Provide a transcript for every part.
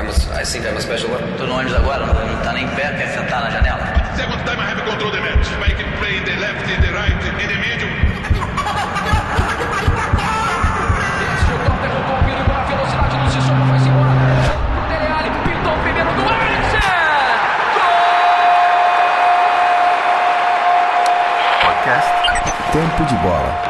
I'm a, I think I'm a special one. Tô no ônibus agora, não, não tá nem perto, quer sentar na janela? Second time I have control the match. I can play in the left, in the right, in the middle. Tempo de Bola.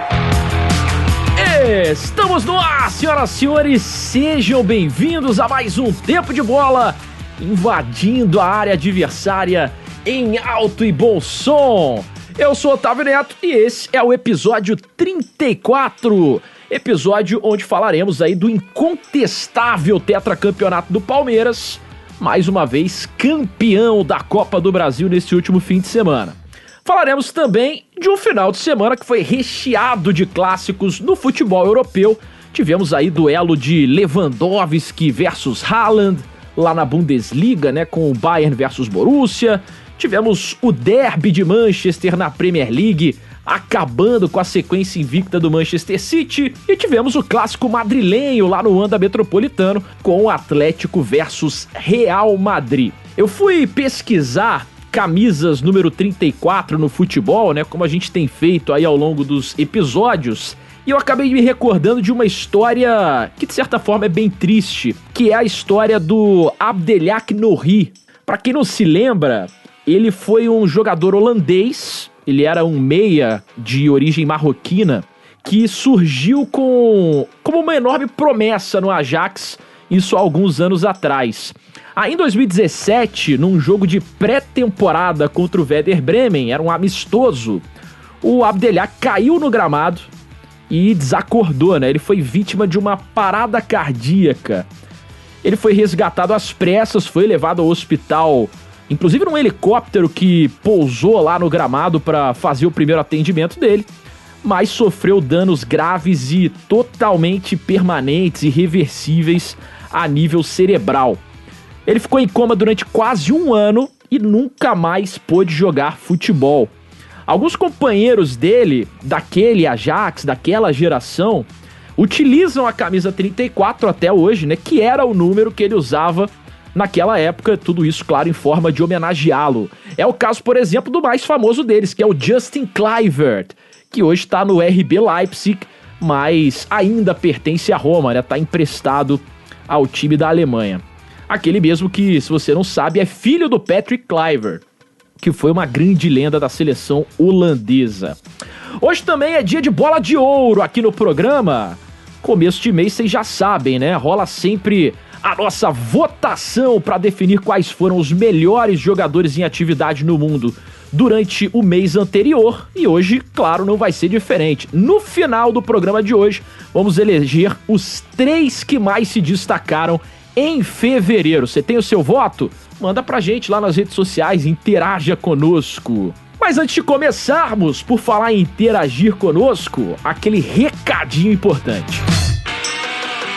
Estamos no ar, senhoras e senhores, sejam bem-vindos a mais um Tempo de Bola, invadindo a área adversária em alto e bom som. Eu sou Otávio Neto e esse é o episódio 34, episódio onde falaremos aí do incontestável tetracampeonato do Palmeiras, mais uma vez campeão da Copa do Brasil nesse último fim de semana. Falaremos também de um final de semana que foi recheado de clássicos no futebol europeu. Tivemos aí duelo de Lewandowski versus Haaland, lá na Bundesliga, né, com o Bayern versus Borussia. Tivemos o derby de Manchester na Premier League, acabando com a sequência invicta do Manchester City. E tivemos o clássico madrilenho lá no Anda Metropolitano, com o Atlético versus Real Madrid. Eu fui pesquisar camisas número 34 no futebol, né? Como a gente tem feito aí ao longo dos episódios. E eu acabei me recordando de uma história que de certa forma é bem triste, que é a história do Abdelhak Nouri. Para quem não se lembra, ele foi um jogador holandês, ele era um meia de origem marroquina que surgiu com como uma enorme promessa no Ajax, isso há alguns anos atrás. Aí em 2017, num jogo de pré-temporada contra o Werder Bremen, era um amistoso, o Abdelhak caiu no gramado e desacordou, né? Ele foi vítima de uma parada cardíaca. Ele foi resgatado às pressas, foi levado ao hospital, inclusive num helicóptero que pousou lá no gramado para fazer o primeiro atendimento dele, mas sofreu danos graves e totalmente permanentes e irreversíveis a nível cerebral. Ele ficou em coma durante quase um ano e nunca mais pôde jogar futebol. Alguns companheiros dele, daquele Ajax, daquela geração, utilizam a camisa 34 até hoje, né? Que era o número que ele usava naquela época, tudo isso, claro, em forma de homenageá-lo. É o caso, por exemplo, do mais famoso deles, que é o Justin Kluivert, que hoje está no RB Leipzig, mas ainda pertence a Roma, né? Tá emprestado ao time da Alemanha. Aquele mesmo que, se você não sabe, é filho do Patrick Kluivert, que foi uma grande lenda da seleção holandesa. Hoje também é dia de bola de ouro aqui no programa. Começo de mês vocês já sabem, né? Rola sempre a nossa votação para definir quais foram os melhores jogadores em atividade no mundo durante o mês anterior e hoje, claro, não vai ser diferente. No final do programa de hoje, vamos eleger os três que mais se destacaram em fevereiro. Você tem o seu voto? Manda pra gente lá nas redes sociais, interaja conosco. Mas antes de começarmos, por falar em interagir conosco, aquele recadinho importante.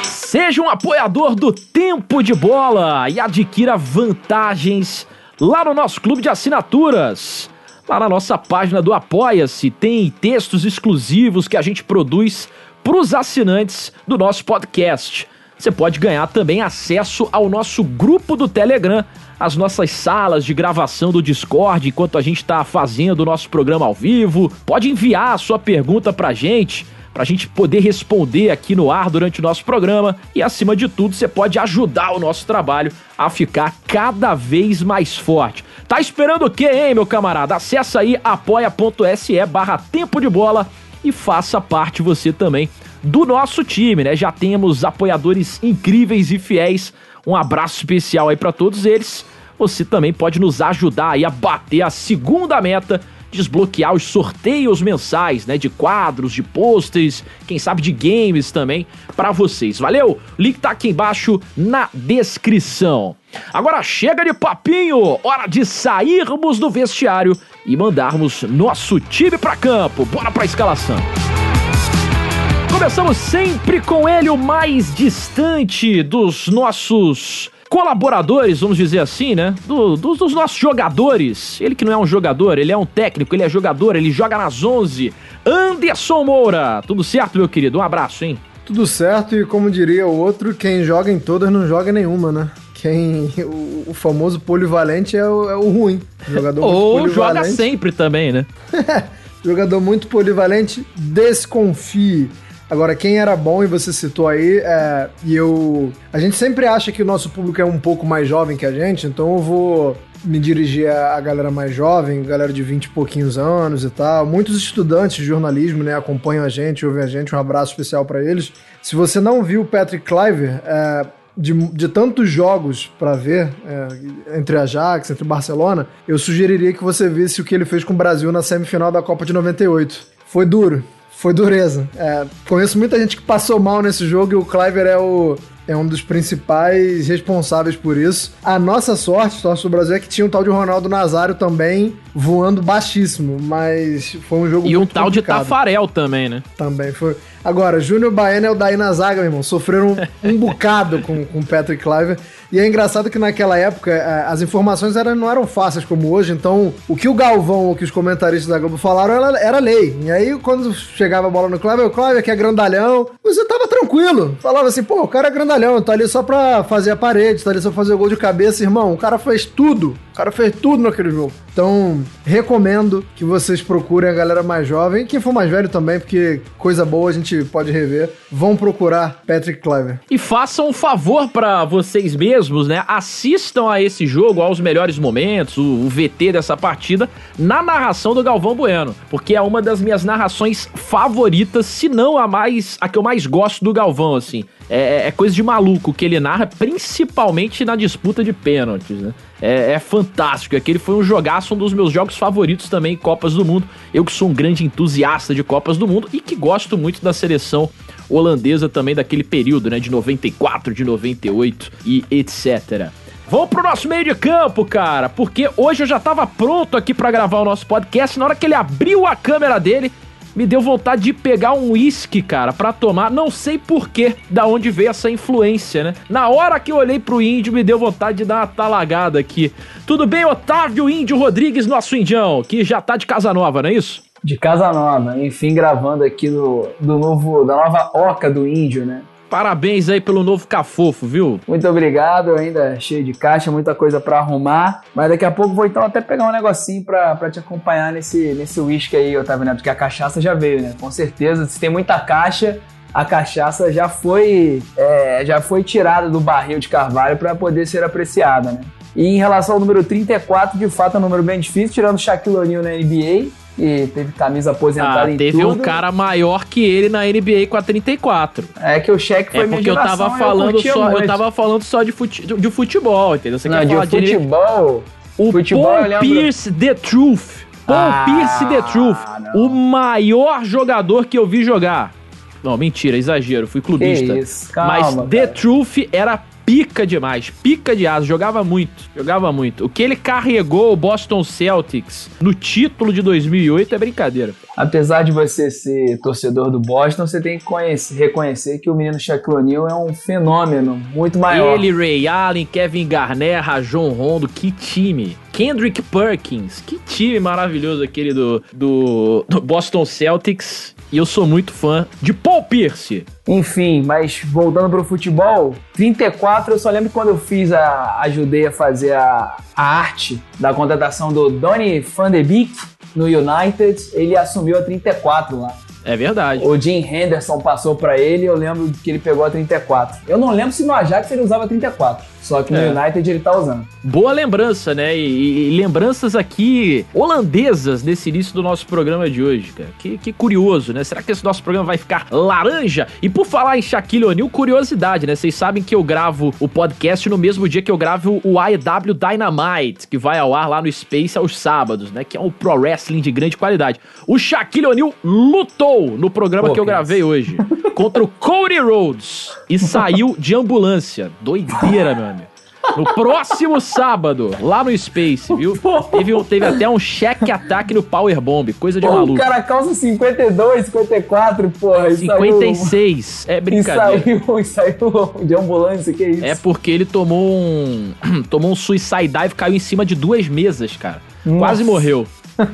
Seja um apoiador do Tempo de Bola e adquira vantagens lá no nosso clube de assinaturas. Lá na nossa página do Apoia-se tem textos exclusivos que a gente produz para os assinantes do nosso podcast. Você pode ganhar também acesso ao nosso grupo do Telegram, as nossas salas de gravação do Discord enquanto a gente está fazendo o nosso programa ao vivo. Pode enviar a sua pergunta pra gente, pra gente poder responder aqui no ar durante o nosso programa. E acima de tudo, você pode ajudar o nosso trabalho a ficar cada vez mais forte. Tá esperando o quê, hein, meu camarada? Acesse aí apoia.se barra tempo de bola e faça parte você também do nosso time, né? Já temos apoiadores incríveis e fiéis. Um abraço especial aí para todos eles. Você também pode nos ajudar aí a bater a segunda meta, desbloquear os sorteios mensais, né, de quadros, de posters, quem sabe de games também para vocês. Valeu? Link tá aqui embaixo na descrição. Agora chega de papinho, hora de sairmos do vestiário e mandarmos nosso time para campo. Bora para escalação. Começamos sempre com ele, o mais distante dos nossos colaboradores, vamos dizer assim, né? Do, dos, dos nossos jogadores. Ele que não é um jogador, ele é um técnico, ele é jogador, ele joga nas 11. Anderson Moura. Tudo certo, meu querido? Um abraço, hein? Tudo certo e como diria o outro, quem joga em todas não joga nenhuma, né? Quem, o, o famoso polivalente é o, é o ruim. Jogador muito Ou joga sempre também, né? Jogador muito polivalente, desconfie. Agora, quem era bom, e você citou aí, é, e eu. A gente sempre acha que o nosso público é um pouco mais jovem que a gente, então eu vou me dirigir à galera mais jovem, galera de 20 e pouquinhos anos e tal. Muitos estudantes de jornalismo, né, acompanham a gente, ouvem a gente, um abraço especial pra eles. Se você não viu o Patrick Cliver, é, de, de tantos jogos pra ver, é, entre Ajax, entre Barcelona, eu sugeriria que você visse o que ele fez com o Brasil na semifinal da Copa de 98. Foi duro, foi dureza. É, conheço muita gente que passou mal nesse jogo e o Cliver é o. É um dos principais responsáveis por isso. A nossa sorte, sorte do Brasil, é que tinha um tal de Ronaldo Nazário também voando baixíssimo, mas foi um jogo E um muito tal de complicado. Tafarel também, né? Também foi. Agora, Júnior Baiano é o daí na zaga, meu irmão. Sofreram um, um bocado com o Patrick Cliver. E é engraçado que naquela época eh, as informações eram, não eram fáceis como hoje, então o que o Galvão, o que os comentaristas da Globo falaram era, era lei. E aí, quando chegava a bola no Cliver, o Cliver que é grandalhão, você tava tranquilo. Falava assim, pô, o cara é grandalhão, tá ali só pra fazer a parede, tá ali só pra fazer o gol de cabeça, irmão. O cara fez tudo. O cara fez tudo naquele jogo. Então, recomendo que vocês procurem a galera mais jovem, quem for mais velho também, porque coisa boa a gente pode rever. Vão procurar Patrick Cliver. E façam um favor pra vocês mesmos, né? Assistam a esse jogo, aos melhores momentos, o, o VT dessa partida, na narração do Galvão Bueno. Porque é uma das minhas narrações favoritas, se não a mais. a que eu mais gosto do Galvão, assim. É, é coisa de maluco que ele narra, principalmente na disputa de pênaltis, né? É, é fantástico. Aquele foi um jogaço, um dos meus jogos favoritos também em Copas do Mundo. Eu que sou um grande entusiasta de Copas do Mundo e que gosto muito da seleção holandesa também daquele período, né? De 94, de 98 e etc. Vamos pro nosso meio de campo, cara, porque hoje eu já tava pronto aqui pra gravar o nosso podcast. Na hora que ele abriu a câmera dele, me deu vontade de pegar um uísque, cara, pra tomar. Não sei porquê, da onde veio essa influência, né? Na hora que eu olhei pro índio, me deu vontade de dar uma talagada aqui. Tudo bem, Otávio Índio Rodrigues, nosso indião, que já tá de casa nova, não é isso? de Casa Nova, enfim, gravando aqui do, do novo, da nova Oca do Índio, né? Parabéns aí pelo novo cafofo, viu? Muito obrigado, ainda cheio de caixa, muita coisa pra arrumar, mas daqui a pouco vou então até pegar um negocinho pra, pra te acompanhar nesse nesse uísque aí, Otávio Neto, porque a cachaça já veio, né? Com certeza, se tem muita caixa, a cachaça já foi, é, já foi tirada do barril de carvalho para poder ser apreciada, né? E em relação ao número 34, de fato é um número bem difícil, tirando o Shaquille O'Neal na NBA, que teve camisa aposentada Ah, em teve tudo. um cara maior que ele na NBA com a 34. É que o Shaq foi É porque eu tava falando curtia só, eu tava falando só de, fute, de futebol, entendeu? Você Não, quer de falar de futebol... o futebol, Paul eu Pierce The Truth. Paul Ah, Pierce The Truth, não. o maior jogador que eu vi jogar. Não, mentira, exagero, fui clubista. Isso, calma, Mas The cara. Truth era pica demais, pica de asa, jogava muito, jogava muito. O que ele carregou o Boston Celtics no título de 2008 é brincadeira. Apesar de você ser torcedor do Boston, você tem que conhecer- reconhecer que o menino Shaquille O'Neal é um fenômeno muito maior. Ele, Ray Allen, Kevin Garnett, Rajon Rondo, que time. Kendrick Perkins, que time maravilhoso aquele do, do, do Boston Celtics. E eu sou muito fã de Paul Pierce. Enfim, mas voltando pro futebol, 34 eu só lembro quando eu fiz a. ajudei a fazer a, a arte da contratação do Donny van de Beek no United, ele assumiu a 34 lá. É verdade. O Jim Henderson passou pra ele, eu lembro que ele pegou a 34. Eu não lembro se no Ajax ele usava a 34, só que no É. United ele tá usando. Boa lembrança, né? E, e lembranças aqui holandesas nesse início do nosso programa de hoje, cara. Que, que curioso, né? Será que esse nosso programa vai ficar laranja? E por falar em Shaquille O'Neal, curiosidade, né? Vocês sabem que eu gravo o podcast no mesmo dia que eu gravo o AEW Dynamite, que vai ao ar lá no Space aos sábados, né? Que é um pro wrestling de grande qualidade. O Shaquille O'Neal lutou no programa Pô, que eu gravei hoje contra o Cody Rhodes e saiu de ambulância. Doideira, meu amigo. No próximo sábado, lá no Space, viu? Teve, um- teve até um cheque ataque no Powerbomb, coisa de Pô, o maluco. cara calça 52, 54, porra. e saiu- 56, é E brincadeira. saiu, e saiu de ambulância, que isso? É porque ele tomou um. tomou um suicide dive, caiu em cima de duas mesas, cara. Quase Nossa. morreu.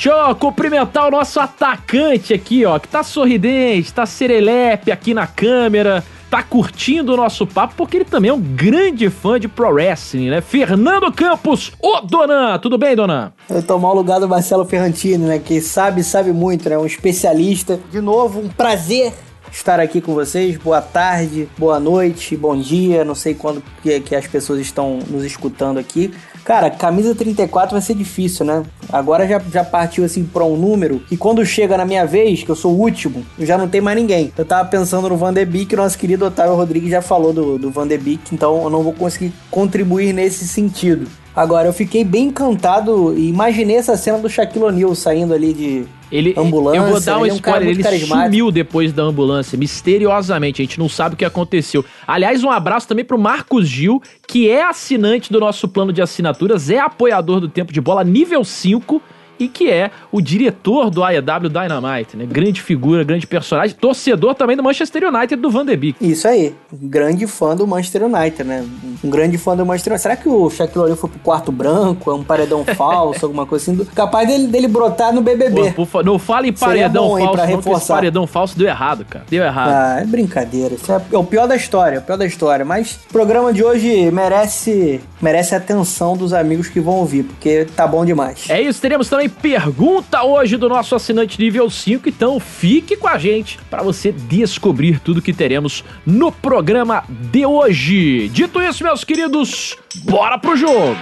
Deixa eu cumprimentar o nosso atacante aqui, ó, que tá sorridente, tá serelepe aqui na câmera. tá curtindo o nosso papo porque ele também é um grande fã de pro wrestling, né? Fernando Campos, ô Donan, tudo bem, Donan? Eu tomar o lugar do Marcelo Ferrantini, né? Que sabe, sabe muito, né? Um especialista. De novo, um prazer estar aqui com vocês. Boa tarde, boa noite, bom dia. Não sei quando que, que as pessoas estão nos escutando aqui. Cara, camisa 34 vai ser difícil, né? Agora já, já partiu assim pra um número que quando chega na minha vez, que eu sou o último, já não tem mais ninguém. Eu tava pensando no Van de Beek, nosso querido Otávio Rodrigues já falou do, do Van de Beek, então eu não vou conseguir contribuir nesse sentido. Agora, eu fiquei bem encantado e imaginei essa cena do Shaquille O'Neal saindo ali de Ele, ambulância. eu vou dar um ele é um spoiler, ele sumiu depois da ambulância, misteriosamente, a gente não sabe o que aconteceu. Aliás, um abraço também pro Marcos Gil, que é assinante do nosso plano de assinaturas, é apoiador do Tempo de Bola nível 5 e que é o diretor do AEW Dynamite, né? Grande figura, grande personagem, torcedor também do Manchester United do Van de Beek. Isso aí, um grande fã do Manchester United, né? Um grande fã do Manchester United. Será que o Shaquille O'Neal foi pro quarto branco? É um paredão falso, alguma coisa assim? Capaz dele, dele brotar no BBB. Pô, não fala em paredão falso, pra não, esse paredão falso deu errado, cara. Deu errado. Ah, é brincadeira. Isso é o pior da história, o pior da história. Mas o programa de hoje merece, merece a atenção dos amigos que vão ouvir, porque tá bom demais. É isso, teremos também pergunta hoje do nosso assinante nível 5, então fique com a gente para você descobrir tudo que teremos no programa de hoje. Dito isso, meus queridos, bora pro jogo!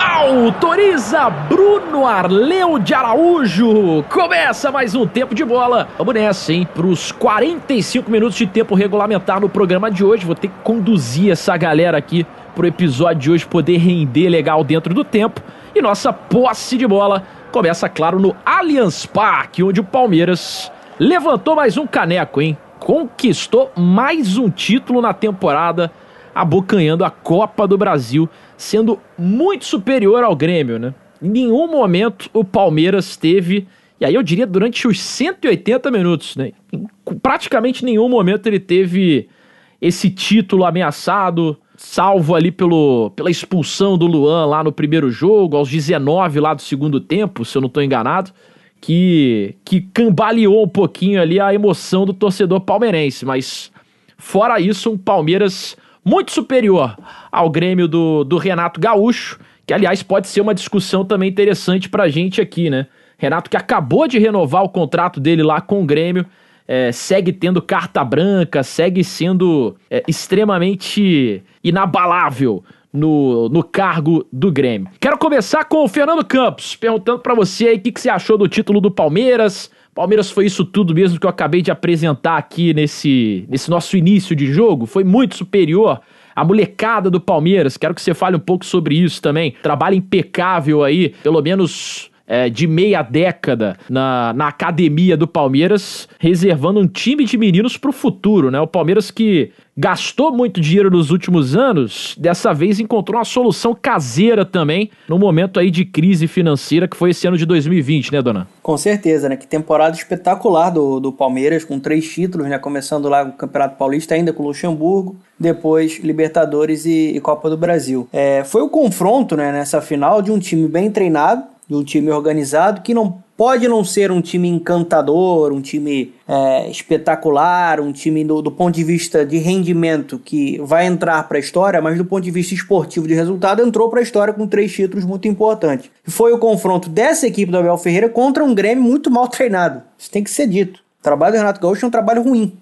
Autoriza Bruno Arleu de Araújo. Começa mais um tempo de bola. Vamos nessa, hein? Para os 45 minutos de tempo regulamentar no programa de hoje. Vou ter que conduzir essa galera aqui pro episódio de hoje poder render legal dentro do tempo. E nossa posse de bola começa, claro, no Allianz Parque, onde o Palmeiras levantou mais um caneco, hein? Conquistou mais um título na temporada abocanhando a Copa do Brasil, sendo muito superior ao Grêmio, né? Em nenhum momento o Palmeiras teve, e aí eu diria durante os 180 minutos, né? Em praticamente nenhum momento ele teve esse título ameaçado, salvo ali pelo, pela expulsão do Luan lá no primeiro jogo, aos 19 lá do segundo tempo, se eu não estou enganado, que, que cambaleou um pouquinho ali a emoção do torcedor palmeirense, mas fora isso, um Palmeiras muito superior ao Grêmio do, do Renato Gaúcho, que aliás pode ser uma discussão também interessante pra gente aqui, né? Renato que acabou de renovar o contrato dele lá com o Grêmio, é, segue tendo carta branca, segue sendo é, extremamente inabalável no, no cargo do Grêmio. Quero começar com o Fernando Campos, perguntando pra você aí o que, que você achou do título do Palmeiras. Palmeiras foi isso tudo mesmo que eu acabei de apresentar aqui nesse, nesse nosso início de jogo. Foi muito superior à molecada do Palmeiras. Quero que você fale um pouco sobre isso também. Trabalho impecável aí, pelo menos é, de meia década na, na academia do Palmeiras, reservando um time de meninos pro futuro, né? O Palmeiras que gastou muito dinheiro nos últimos anos, dessa vez encontrou uma solução caseira também, no momento aí de crise financeira que foi esse ano de 2020, né, dona? Com certeza, né? Que temporada espetacular do, do Palmeiras, com três títulos, né? Começando lá o Campeonato Paulista, ainda com o Luxemburgo, depois Libertadores e, e Copa do Brasil. É, foi o confronto, né, nessa final, de um time bem treinado, de um time organizado, que não pode não ser um time encantador, um time é, espetacular, um time do, do ponto de vista de rendimento que vai entrar para a história, mas do ponto de vista esportivo de resultado entrou para a história com três títulos muito importantes. Foi o confronto dessa equipe do Abel Ferreira contra um Grêmio muito mal treinado. Isso tem que ser dito. O trabalho do Renato Gaúcho é um trabalho ruim.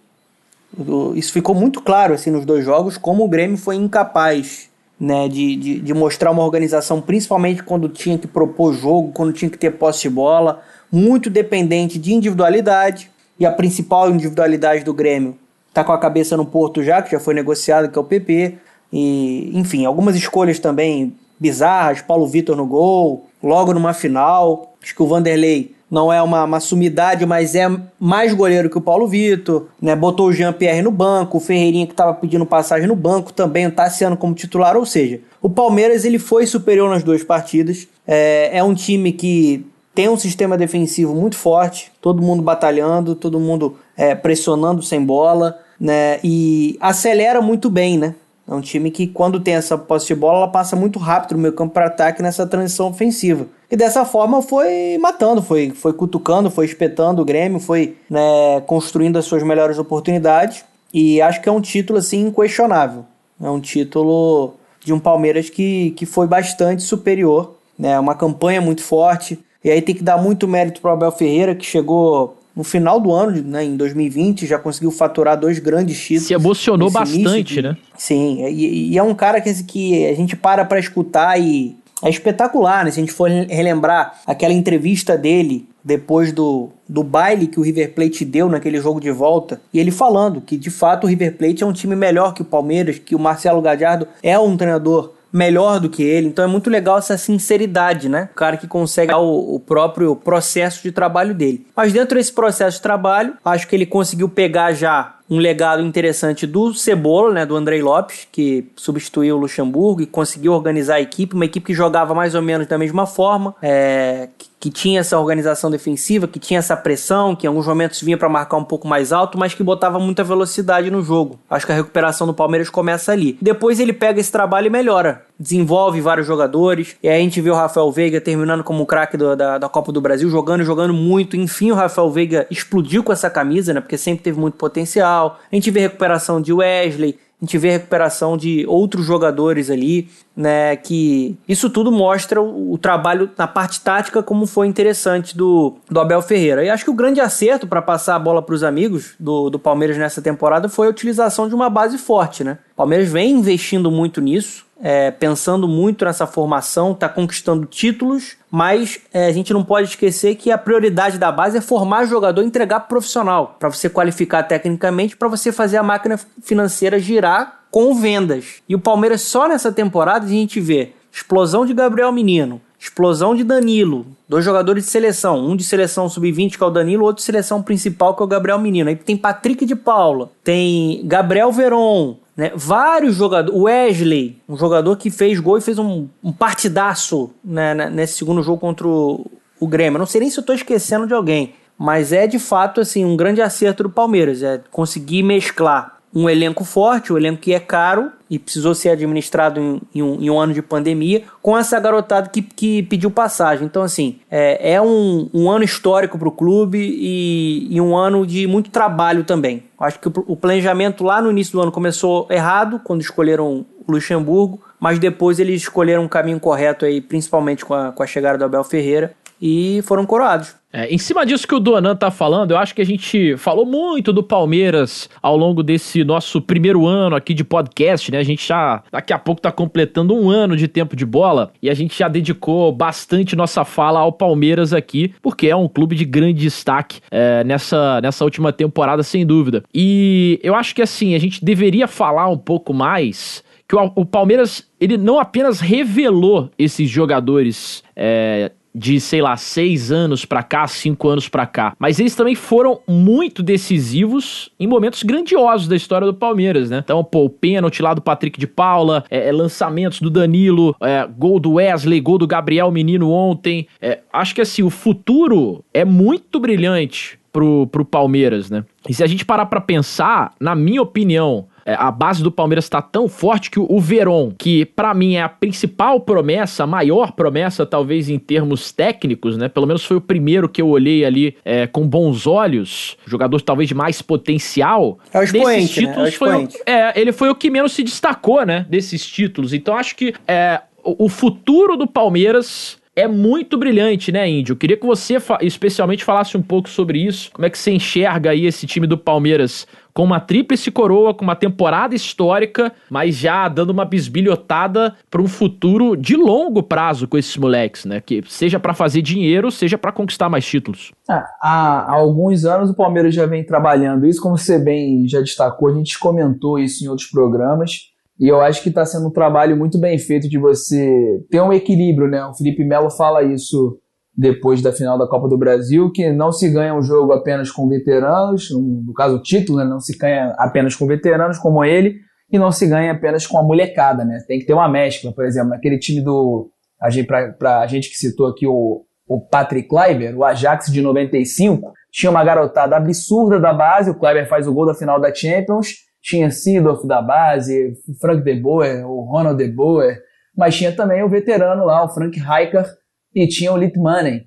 Isso ficou muito claro assim nos dois jogos, como o Grêmio foi incapaz né, de, de, de, mostrar uma organização, principalmente quando tinha que propor jogo, quando tinha que ter posse de bola, muito dependente de individualidade, e a principal individualidade do Grêmio está com a cabeça no Porto já, que já foi negociado, que é o PP, e enfim, algumas escolhas também bizarras, Paulo Vitor no gol, logo numa final, acho que o Vanderlei não é uma, uma sumidade, mas é mais goleiro que o Paulo Vitor, né? Botou o Jean-Pierre no banco, o Ferreirinha que estava pedindo passagem no banco também, o Tassiano como titular, ou seja, o Palmeiras ele foi superior nas duas partidas, é, é um time que tem um sistema defensivo muito forte, todo mundo batalhando, todo mundo é, pressionando sem bola, né? E acelera muito bem, né? É um time que, quando tem essa posse de bola, ela passa muito rápido no meio campo para ataque nessa transição ofensiva. E dessa forma foi matando, foi, foi cutucando, foi espetando o Grêmio, foi né, construindo as suas melhores oportunidades. E acho que é um título assim inquestionável. É um título de um Palmeiras que, que foi bastante superior, né? Uma campanha muito forte. E aí tem que dar muito mérito para o Abel Ferreira, que chegou no final do ano, né, em 2020, já conseguiu faturar dois grandes títulos. Se emocionou bastante, de, né? Sim, e, e, é um cara que, que a gente para para escutar e é espetacular, né? Se a gente for relembrar aquela entrevista dele depois do, do baile que o River Plate deu naquele jogo de volta, e ele falando que de fato o River Plate é um time melhor que o Palmeiras, que o Marcelo Gadiardo é um treinador melhor do que ele. Então é muito legal essa sinceridade, né? O cara que consegue o, o próprio processo de trabalho dele. Mas dentro desse processo de trabalho, acho que ele conseguiu pegar já um legado interessante do Cebola, né, do Andrei Lopes, que substituiu o Luxemburgo e conseguiu organizar a equipe, uma equipe que jogava mais ou menos da mesma forma, é, que, que, tinha essa organização defensiva, que tinha essa pressão, que em alguns momentos vinha para marcar um pouco mais alto, mas que botava muita velocidade no jogo. Acho que a recuperação do Palmeiras começa ali. Depois ele pega esse trabalho e melhora, desenvolve vários jogadores, e aí a gente vê o Rafael Veiga terminando como craque da, da Copa do Brasil, jogando jogando muito. Enfim, o Rafael Veiga explodiu com essa camisa, né, porque sempre teve muito potencial a gente vê recuperação de Wesley, a gente vê recuperação de outros jogadores ali, né? Que isso tudo mostra o, o trabalho na parte tática como foi interessante do, do Abel Ferreira. E acho que o grande acerto para passar a bola para os amigos do, do Palmeiras nessa temporada foi a utilização de uma base forte, né? O Palmeiras vem investindo muito nisso é, pensando muito nessa formação, está conquistando títulos, mas é, a gente não pode esquecer que a prioridade da base é formar jogador e entregar profissional, para você qualificar tecnicamente, para você fazer a máquina financeira girar com vendas. E o Palmeiras só nessa temporada a gente vê explosão de Gabriel Menino, explosão de Danilo, dois jogadores de seleção, um de seleção sub-20 que é o Danilo, outro de seleção principal que é o Gabriel Menino. Aí tem Patrick de Paula, tem Gabriel Veron, né? Vários jogadores. Wesley, um jogador que fez gol e fez um, um partidaço né, né, nesse segundo jogo contra o, o Grêmio. Não sei nem se eu estou esquecendo de alguém, mas é de fato assim um grande acerto do Palmeiras. É conseguir mesclar um elenco forte, um elenco que é caro e precisou ser administrado em, em, um, em um, ano de pandemia, com essa garotada que, que pediu passagem. Então, assim, é, é um, um, ano histórico para o clube e, e, um ano de muito trabalho também. Acho que o, o planejamento lá no início do ano começou errado, quando escolheram o Luxemburgo, mas depois eles escolheram um caminho correto aí, principalmente com a, com a chegada do Abel Ferreira, e foram coroados. É, em cima disso que o Donan tá falando, eu acho que a gente falou muito do Palmeiras ao longo desse nosso primeiro ano aqui de podcast, né? A gente já daqui a pouco tá completando um ano de tempo de bola e a gente já dedicou bastante nossa fala ao Palmeiras aqui, porque é um clube de grande destaque é, nessa, nessa última temporada, sem dúvida. E eu acho que assim, a gente deveria falar um pouco mais que o, o Palmeiras ele não apenas revelou esses jogadores é, de, sei lá, seis anos para cá, cinco anos para cá. Mas eles também foram muito decisivos em momentos grandiosos da história do Palmeiras, né? Então, pô, o pênalti lá do Patrick de Paula, é, é, lançamentos do Danilo, é, gol do Wesley, gol do Gabriel Menino ontem. É, acho que assim, o futuro é muito brilhante pro, pro Palmeiras, né? E se a gente parar pra pensar, na minha opinião, a base do Palmeiras está tão forte que o Veron, que para mim é a principal promessa, a maior promessa, talvez em termos técnicos, né? Pelo menos foi o primeiro que eu olhei ali é, com bons olhos, jogador talvez de mais potencial. É o expoente, títulos né? é, o expoente. Foi, é, ele foi o que menos se destacou, né? Desses títulos. Então acho que é, o, o futuro do Palmeiras é muito brilhante, né, Índio? Eu queria que você especialmente falasse um pouco sobre isso. Como é que você enxerga aí esse time do Palmeiras com uma tríplice coroa, com uma temporada histórica, mas já dando uma bisbilhotada para um futuro de longo prazo com esses moleques, né? Que seja para fazer dinheiro, seja para conquistar mais títulos. É, há, há, alguns anos o Palmeiras já vem trabalhando isso, como você bem já destacou, a gente comentou isso em outros programas. E eu acho que está sendo um trabalho muito bem feito de você ter um equilíbrio, né? O Felipe Melo fala isso depois da final da Copa do Brasil, que não se ganha um jogo apenas com veteranos, no caso o título, né, não se ganha apenas com veteranos como ele, e não se ganha apenas com a molecada, né? Tem que ter uma mescla, por exemplo, naquele time do. A gente que citou aqui o, o Patrick Kleiber, o Ajax de 95, tinha uma garotada absurda da base, o Kleiber faz o gol da final da Champions, tinha Sidorf da base, Frank de Boer, o Ronald de Boer, mas tinha também o veterano lá, o Frank Rijkaard, e tinha o Litmanen.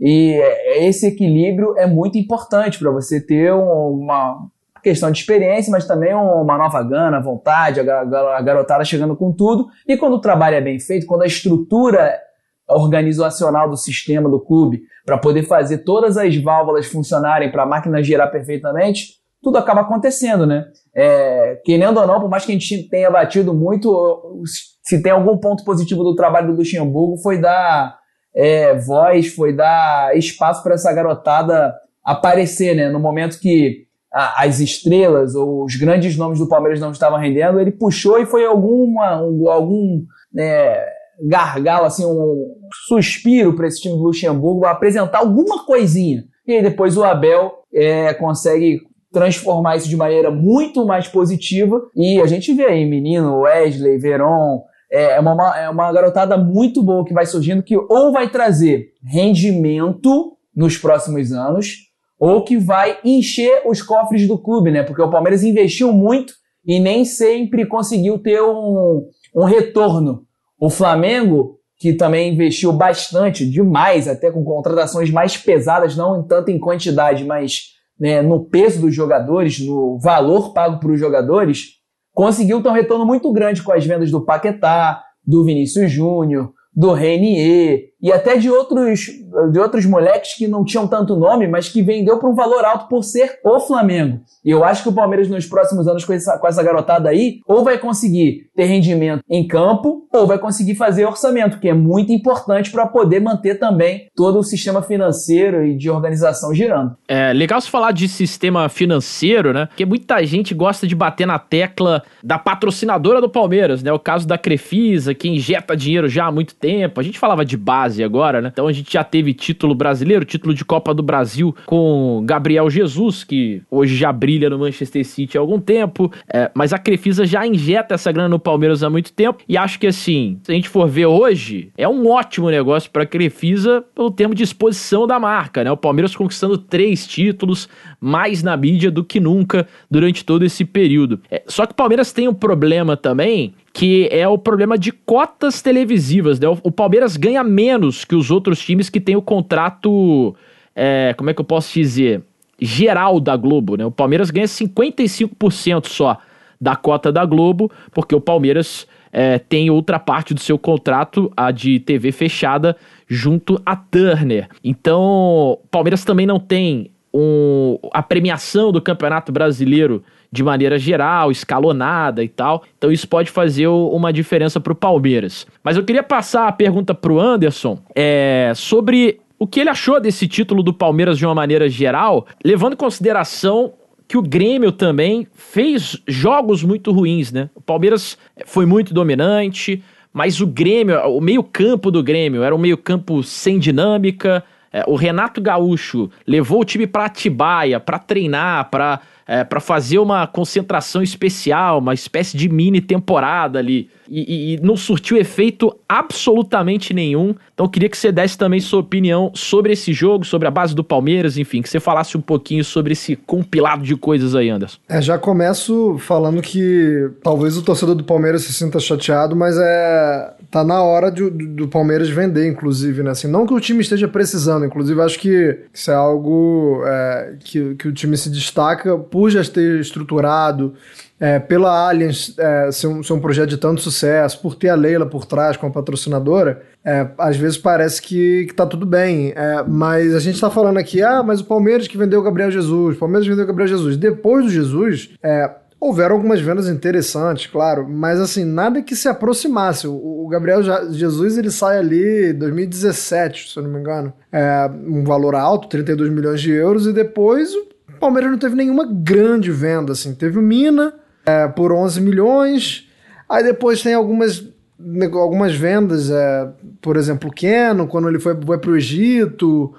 E esse equilíbrio é muito importante para você ter uma questão de experiência, mas também uma nova gana, vontade, a garotada chegando com tudo. E quando o trabalho é bem feito, quando a estrutura organizacional do sistema do clube para poder fazer todas as válvulas funcionarem para a máquina girar perfeitamente, tudo acaba acontecendo, né? É, querendo ou não, por mais que a gente tenha batido muito, se tem algum ponto positivo do trabalho do Luxemburgo foi dar é, voz, foi dar espaço para essa garotada aparecer, né? No momento que a, as estrelas ou os grandes nomes do Palmeiras não estavam rendendo, ele puxou e foi alguma, um, algum né, gargalo, assim, um suspiro para esse time do Luxemburgo apresentar alguma coisinha. E aí depois o Abel é, consegue transformar isso de maneira muito mais positiva. E a gente vê aí menino, Wesley, Veron, é uma, é uma garotada muito boa que vai surgindo que ou vai trazer rendimento nos próximos anos, ou que vai encher os cofres do clube, né? Porque o Palmeiras investiu muito e nem sempre conseguiu ter um, um retorno. O Flamengo, que também investiu bastante, demais, até com contratações mais pesadas, não tanto em quantidade, mas né, no peso dos jogadores, no valor pago para os jogadores, conseguiu ter um retorno muito grande com as vendas do Paquetá, do Vinícius Júnior, do Renier e até de outros, de outros moleques que não tinham tanto nome, mas que vendeu por um valor alto por ser o Flamengo. E eu acho que o Palmeiras nos próximos anos com essa, com essa garotada aí, ou vai conseguir ter rendimento em campo, ou vai conseguir fazer orçamento, que é muito importante para poder manter também todo o sistema financeiro e de organização girando. É legal se falar de sistema financeiro, né? Porque muita gente gosta de bater na tecla da patrocinadora do Palmeiras, né? O caso da Crefisa, que injeta dinheiro já há muito tempo. A gente falava de base agora, né? Então a gente já teve título brasileiro, título de Copa do Brasil com Gabriel Jesus, que hoje já brilha no Manchester City há algum tempo. É, mas a Crefisa já injeta essa grana no Palmeiras há muito tempo. E acho que assim, se a gente for ver hoje, é um ótimo negócio para a Crefisa pelo termo de exposição da marca, né? O Palmeiras conquistando três títulos, mais na mídia do que nunca durante todo esse período. É, só que o Palmeiras tem um problema também que é o problema de cotas televisivas. Né? O Palmeiras ganha menos que os outros times que têm o contrato. É, como é que eu posso dizer? Geral da Globo. Né? O Palmeiras ganha 55% só da cota da Globo, porque o Palmeiras é, tem outra parte do seu contrato, a de TV fechada, junto a Turner. Então, o Palmeiras também não tem um, a premiação do Campeonato Brasileiro de maneira geral, escalonada e tal. Então isso pode fazer uma diferença para o Palmeiras. Mas eu queria passar a pergunta para o Anderson é, sobre o que ele achou desse título do Palmeiras de uma maneira geral, levando em consideração que o Grêmio também fez jogos muito ruins, né? O Palmeiras foi muito dominante, mas o Grêmio, o meio-campo do Grêmio era um meio-campo sem dinâmica. É, o Renato Gaúcho levou o time para Atibaia para treinar, para é, para fazer uma concentração especial, uma espécie de mini temporada ali. E, e, e, não surtiu efeito absolutamente nenhum. Então queria que você desse também sua opinião sobre esse jogo, sobre a base do Palmeiras, enfim, que você falasse um pouquinho sobre esse compilado de coisas aí, Anderson. É, já começo falando que talvez o torcedor do Palmeiras se sinta chateado, mas é tá na hora de, do Palmeiras vender, inclusive, né? Assim, não que o time esteja precisando, inclusive acho que isso é algo é, que, que o time se destaca por já ter estruturado, é, pela Allianz é, ser, um, ser, um, projeto de tanto sucesso, por ter a Leila por trás com a patrocinadora, é, às vezes parece que, que tá tudo bem. É, mas a gente tá falando aqui, ah, mas o Palmeiras que vendeu o Gabriel Jesus, o Palmeiras vendeu o Gabriel Jesus. Depois do Jesus, é, houveram algumas vendas interessantes, claro, mas assim, nada que se aproximasse. O, o Gabriel Jesus ele sai ali em 2017, se eu não me engano. É, um valor alto, 32 milhões de euros, e depois o Palmeiras não teve nenhuma grande venda, assim. Teve o Mina é, por 11 milhões, aí depois tem algumas, algumas vendas, é, por exemplo, o Keno, quando ele foi, foi pro Egito,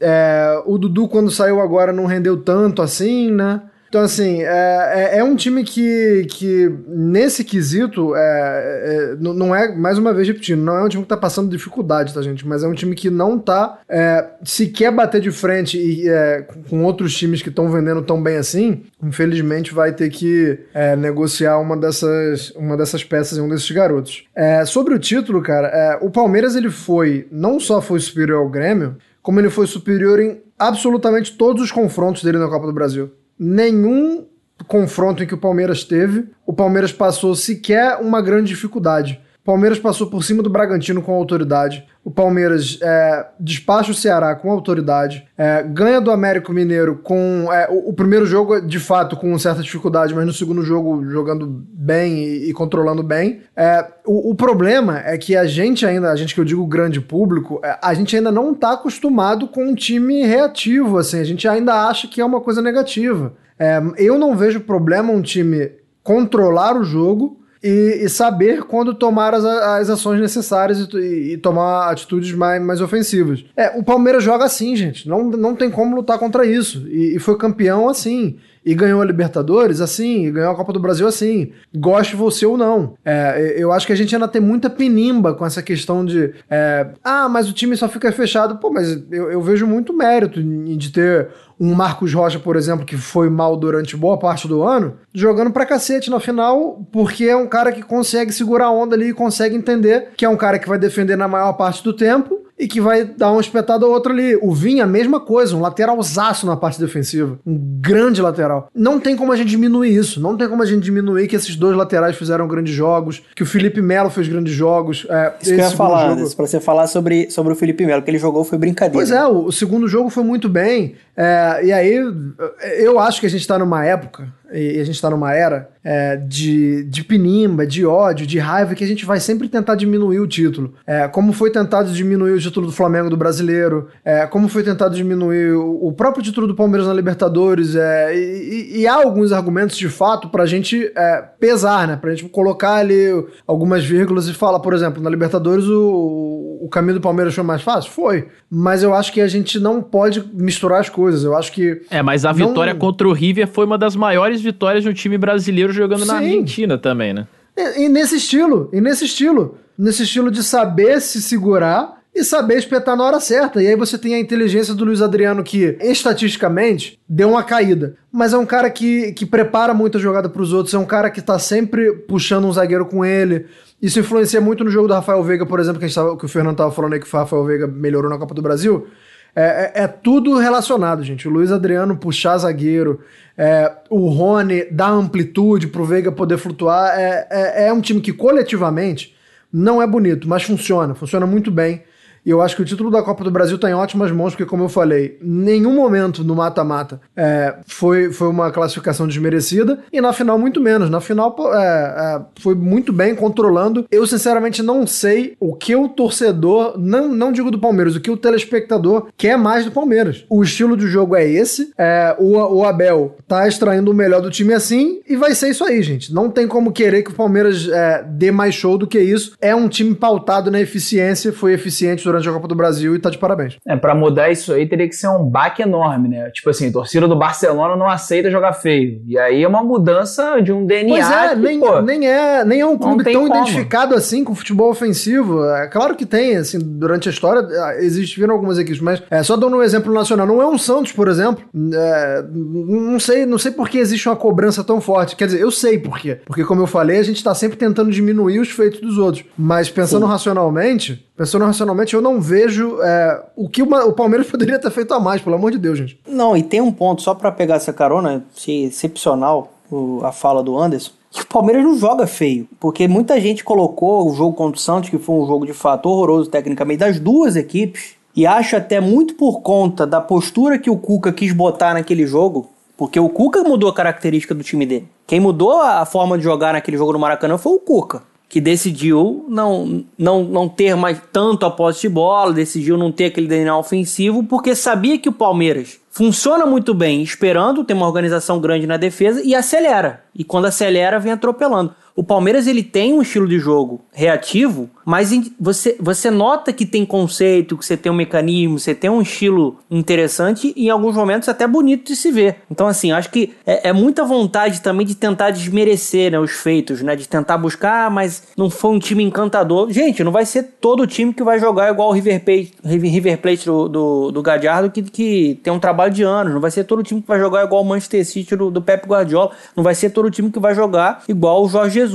é, o Dudu, quando saiu agora, não rendeu tanto assim, né? Então, assim, é, é, é um time que, que nesse quesito, é, é, não é, mais uma vez repetindo, não é um time que tá passando dificuldade, tá, gente? Mas é um time que não tá é, sequer bater de frente e, é, com outros times que estão vendendo tão bem assim. Infelizmente, vai ter que negociar uma dessas, uma dessas peças em um desses garotos. Sobre o título, cara, o Palmeiras ele foi, não só foi superior ao Grêmio, como ele foi superior em absolutamente todos os confrontos dele na Copa do Brasil. Nenhum confronto em que o Palmeiras teve, o Palmeiras passou sequer uma grande dificuldade. Palmeiras passou por cima do Bragantino com autoridade. O Palmeiras é, despacha o Ceará com autoridade. É, ganha do Américo Mineiro com. é, o, o primeiro jogo, de fato, com certa dificuldade, mas no segundo jogo jogando bem e, e controlando bem. É, o, o problema é que a gente ainda, a gente que eu digo grande público, é, a gente ainda não está acostumado com um time reativo. Assim, a gente ainda acha que é uma coisa negativa. É, eu não vejo problema um time controlar o jogo e, e saber quando tomar as, as ações necessárias e, e- tomar atitudes mais, mais ofensivas. É, o Palmeiras joga assim, gente. Não, não tem como lutar contra isso. E, e foi campeão assim. E ganhou a Libertadores assim, e ganhou a Copa do Brasil assim. Goste você ou não. É, eu acho que a gente ainda tem muita penimba com essa questão de. é, ah, mas o time só fica fechado. Pô, mas eu, eu vejo muito mérito de ter um Marcos Rocha, por exemplo, que foi mal durante boa parte do ano, jogando pra cacete na final, porque é um cara que consegue segurar a onda ali e consegue entender que é um cara que vai defender na maior parte do tempo e que vai dar uma espetada ou outra ali. O Vinha, a mesma coisa, um lateralzaço na parte defensiva. Um grande lateral. Não tem como a gente diminuir isso. Não tem como a gente diminuir que esses dois laterais fizeram grandes jogos, que o Felipe Melo fez grandes jogos. É, Isso que eu ia falar, jogo- pra você falar sobre, sobre o Felipe Melo, que ele jogou foi brincadeira. Pois é, o, o segundo jogo foi muito bem. é, e aí, eu acho que a gente tá numa época, e a gente tá numa era, é, de, de pinimba, de ódio, de raiva, que a gente vai sempre tentar diminuir o título. É, como foi tentado diminuir o título do Flamengo do Brasileiro, é, como foi tentado diminuir o, o próprio título do Palmeiras na Libertadores, é, e, e- há alguns argumentos de fato pra gente é, pesar, né? Pra gente colocar ali algumas vírgulas e falar, por exemplo, na Libertadores o, o caminho do Palmeiras foi mais fácil? Foi. Mas eu acho que a gente não pode misturar as coisas. Eu acho que. É, mas a Não- vitória contra o River foi uma das maiores vitórias de um time brasileiro jogando na Sim. Argentina também, né? E, e nesse estilo, e nesse estilo. Nesse estilo de saber se segurar e saber espetar na hora certa. E aí você tem a inteligência do Luiz Adriano, que estatisticamente deu uma caída. Mas é um cara que, que prepara muita jogada pros outros, é um cara que tá sempre puxando um zagueiro com ele. Isso influencia muito no jogo do Rafael Veiga, por exemplo, que, tava- que o Fernando tava falando aí que o Rafael Veiga melhorou na Copa do Brasil. É, é- é tudo relacionado, gente. O Luiz Adriano puxar zagueiro, é, o Rony dar amplitude pro Veiga poder flutuar. É, é, é um time que coletivamente não é bonito, mas funciona, funciona muito bem. E eu acho que o título da Copa do Brasil tá em ótimas mãos, porque, como eu falei, nenhum momento no mata-mata é, foi, foi uma classificação desmerecida, e na final, muito menos. Na final, é, é, foi muito bem, controlando. Eu, sinceramente, não sei o que o torcedor, não, não digo do Palmeiras, o que o telespectador quer mais do Palmeiras. O estilo de jogo é esse, é, o, o Abel tá extraindo o melhor do time assim, e vai ser isso aí, gente. Não tem como querer que o Palmeiras é, dê mais show do que isso. É um time pautado na eficiência, foi eficiente durante a Copa do Brasil e tá de parabéns. É, pra mudar isso aí teria que ser um baque enorme, né? Tipo assim, torcida do Barcelona não aceita jogar feio. E aí é uma mudança de um DNA. Pois é, que, nem, pô, nem, é, nem é um clube tão como. identificado assim com futebol ofensivo. É claro que tem, assim, durante a história ah, existiram algumas equipes, mas é, só dando um exemplo nacional, não é um Santos, por exemplo. É, não sei, não sei por que existe uma cobrança tão forte. Quer dizer, eu sei por quê. Porque, como eu falei, a gente tá sempre tentando diminuir os feitos dos outros. Mas pensando racionalmente, pensando racionalmente, eu não vejo é, o que uma- o Palmeiras poderia ter feito a mais, pelo amor de Deus, gente. Não, e tem um ponto, só pra pegar essa carona, achei excepcional o- a fala do Anderson, que o Palmeiras não joga feio, porque muita gente colocou o jogo contra o Santos, que foi um jogo de fato horroroso tecnicamente, das duas equipes, e acho até muito por conta da postura que o Cuca quis botar naquele jogo, porque o Cuca mudou a característica do time dele. Quem mudou a forma de jogar naquele jogo no Maracanã foi o Cuca que decidiu não, não, não ter mais tanto a posse de bola, decidiu não ter aquele DNA ofensivo, porque sabia que o Palmeiras funciona muito bem esperando, tem uma organização grande na defesa e acelera. E quando acelera, vem atropelando. O Palmeiras ele tem um estilo de jogo reativo, mas você, você nota que tem conceito, que você tem um mecanismo, você tem um estilo interessante e em alguns momentos até bonito de se ver. Então, assim, acho que é, é muita vontade também de tentar desmerecer né, os feitos, né? De tentar buscar, ah, mas não foi um time encantador. Gente, não vai ser todo time que vai jogar igual o River Plate, River Plate do, do, do Gadiardo, que, que tem um trabalho de anos. Não vai ser todo time que vai jogar igual o Manchester City do, do Pep Guardiola. Não vai ser todo time que vai jogar igual o Jorge Jesus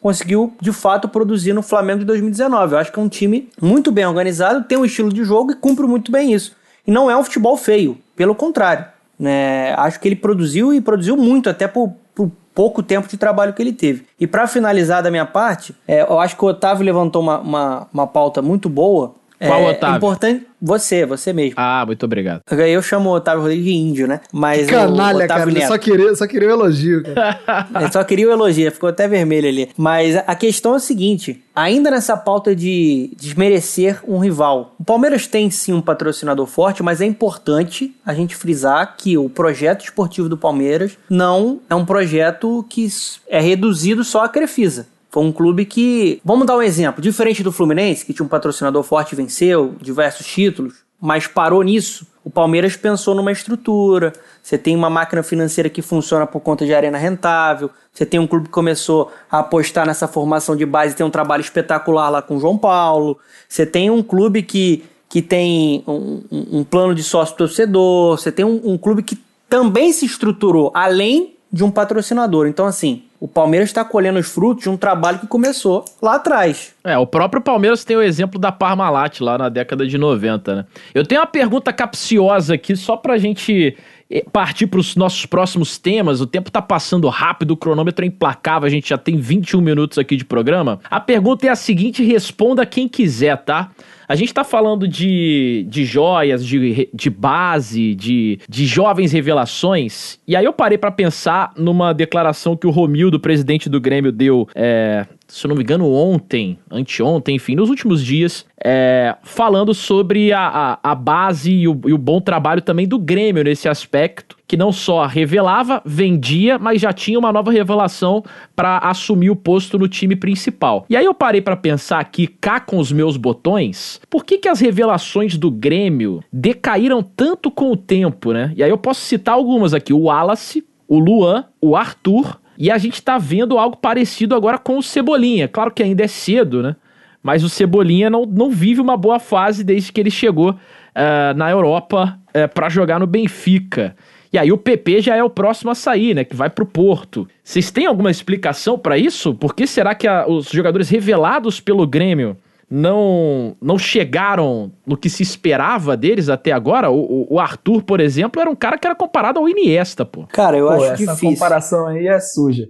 conseguiu de fato produzir no Flamengo de 2019. Eu acho que é um time muito bem organizado, tem um estilo de jogo e cumpre muito bem isso. E não é um futebol feio, pelo contrário. Né? Acho que ele produziu e produziu muito, até por, por pouco tempo de trabalho que ele teve. E para finalizar da minha parte, é, eu acho que o Otávio levantou uma, uma, uma pauta muito boa. Qual é, Otávio? importante você, você mesmo. Ah, muito obrigado. Eu chamo o Otávio Rodrigues de índio, né? Mas o Canalha, Otávio cara. Neto. só queria, só queria o elogio, cara. Ele só queria o elogio, ficou até vermelho ali. Mas a questão é o seguinte: ainda nessa pauta de desmerecer um rival, o Palmeiras tem sim um patrocinador forte, mas é importante a gente frisar que o projeto esportivo do Palmeiras não é um projeto que é reduzido só à Crefisa. Foi um clube que, vamos dar um exemplo, diferente do Fluminense, que tinha um patrocinador forte e venceu diversos títulos, mas parou nisso. O Palmeiras pensou numa estrutura. Você tem uma máquina financeira que funciona por conta de arena rentável. Você tem um clube que começou a apostar nessa formação de base, tem um trabalho espetacular lá com o João Paulo. Você tem um clube que, que tem um, um- plano de sócio torcedor. Você tem um, um clube que também se estruturou além de um patrocinador. Então, assim, o Palmeiras está colhendo os frutos de um trabalho que começou lá atrás. É, o próprio Palmeiras tem o exemplo da Parmalat lá na década de 90, né? Eu tenho uma pergunta capciosa aqui, só pra gente eh, partir pros nossos próximos temas. O tempo tá passando rápido, o cronômetro é implacável, a gente já tem 21 minutos aqui de programa. A pergunta é a seguinte, responda quem quiser, tá? A gente tá falando de, de joias, de, de base, de, de jovens revelações. E aí eu parei pra pensar numa declaração que o Romildo, presidente do Grêmio, deu, é, se eu não me engano, ontem, anteontem, enfim, nos últimos dias, é, falando sobre a, a, a base e o, e o bom trabalho também do Grêmio nesse aspecto, que não só revelava, vendia, mas já tinha uma nova revelação pra assumir o posto no time principal. E aí eu parei pra pensar aqui, cá com os meus botões, por que, que as revelações do Grêmio decaíram tanto com o tempo, né? E aí eu posso citar algumas aqui: o Wallace, o Luan, o Arthur. E a gente tá vendo algo parecido agora com o Cebolinha. Claro que ainda é cedo, né? Mas o Cebolinha não, não vive uma boa fase desde que ele chegou eh, na Europa eh, pra jogar no Benfica. E aí o PP já é o próximo a sair, né? Que vai pro Porto. Vocês têm alguma explicação pra isso? Por que será que a- os jogadores revelados pelo Grêmio não, não chegaram no que se esperava deles até agora? O, o- o Arthur, por exemplo, era um cara que era comparado ao Iniesta, pô. Cara, eu Pô, acho essa difícil. comparação aí é suja.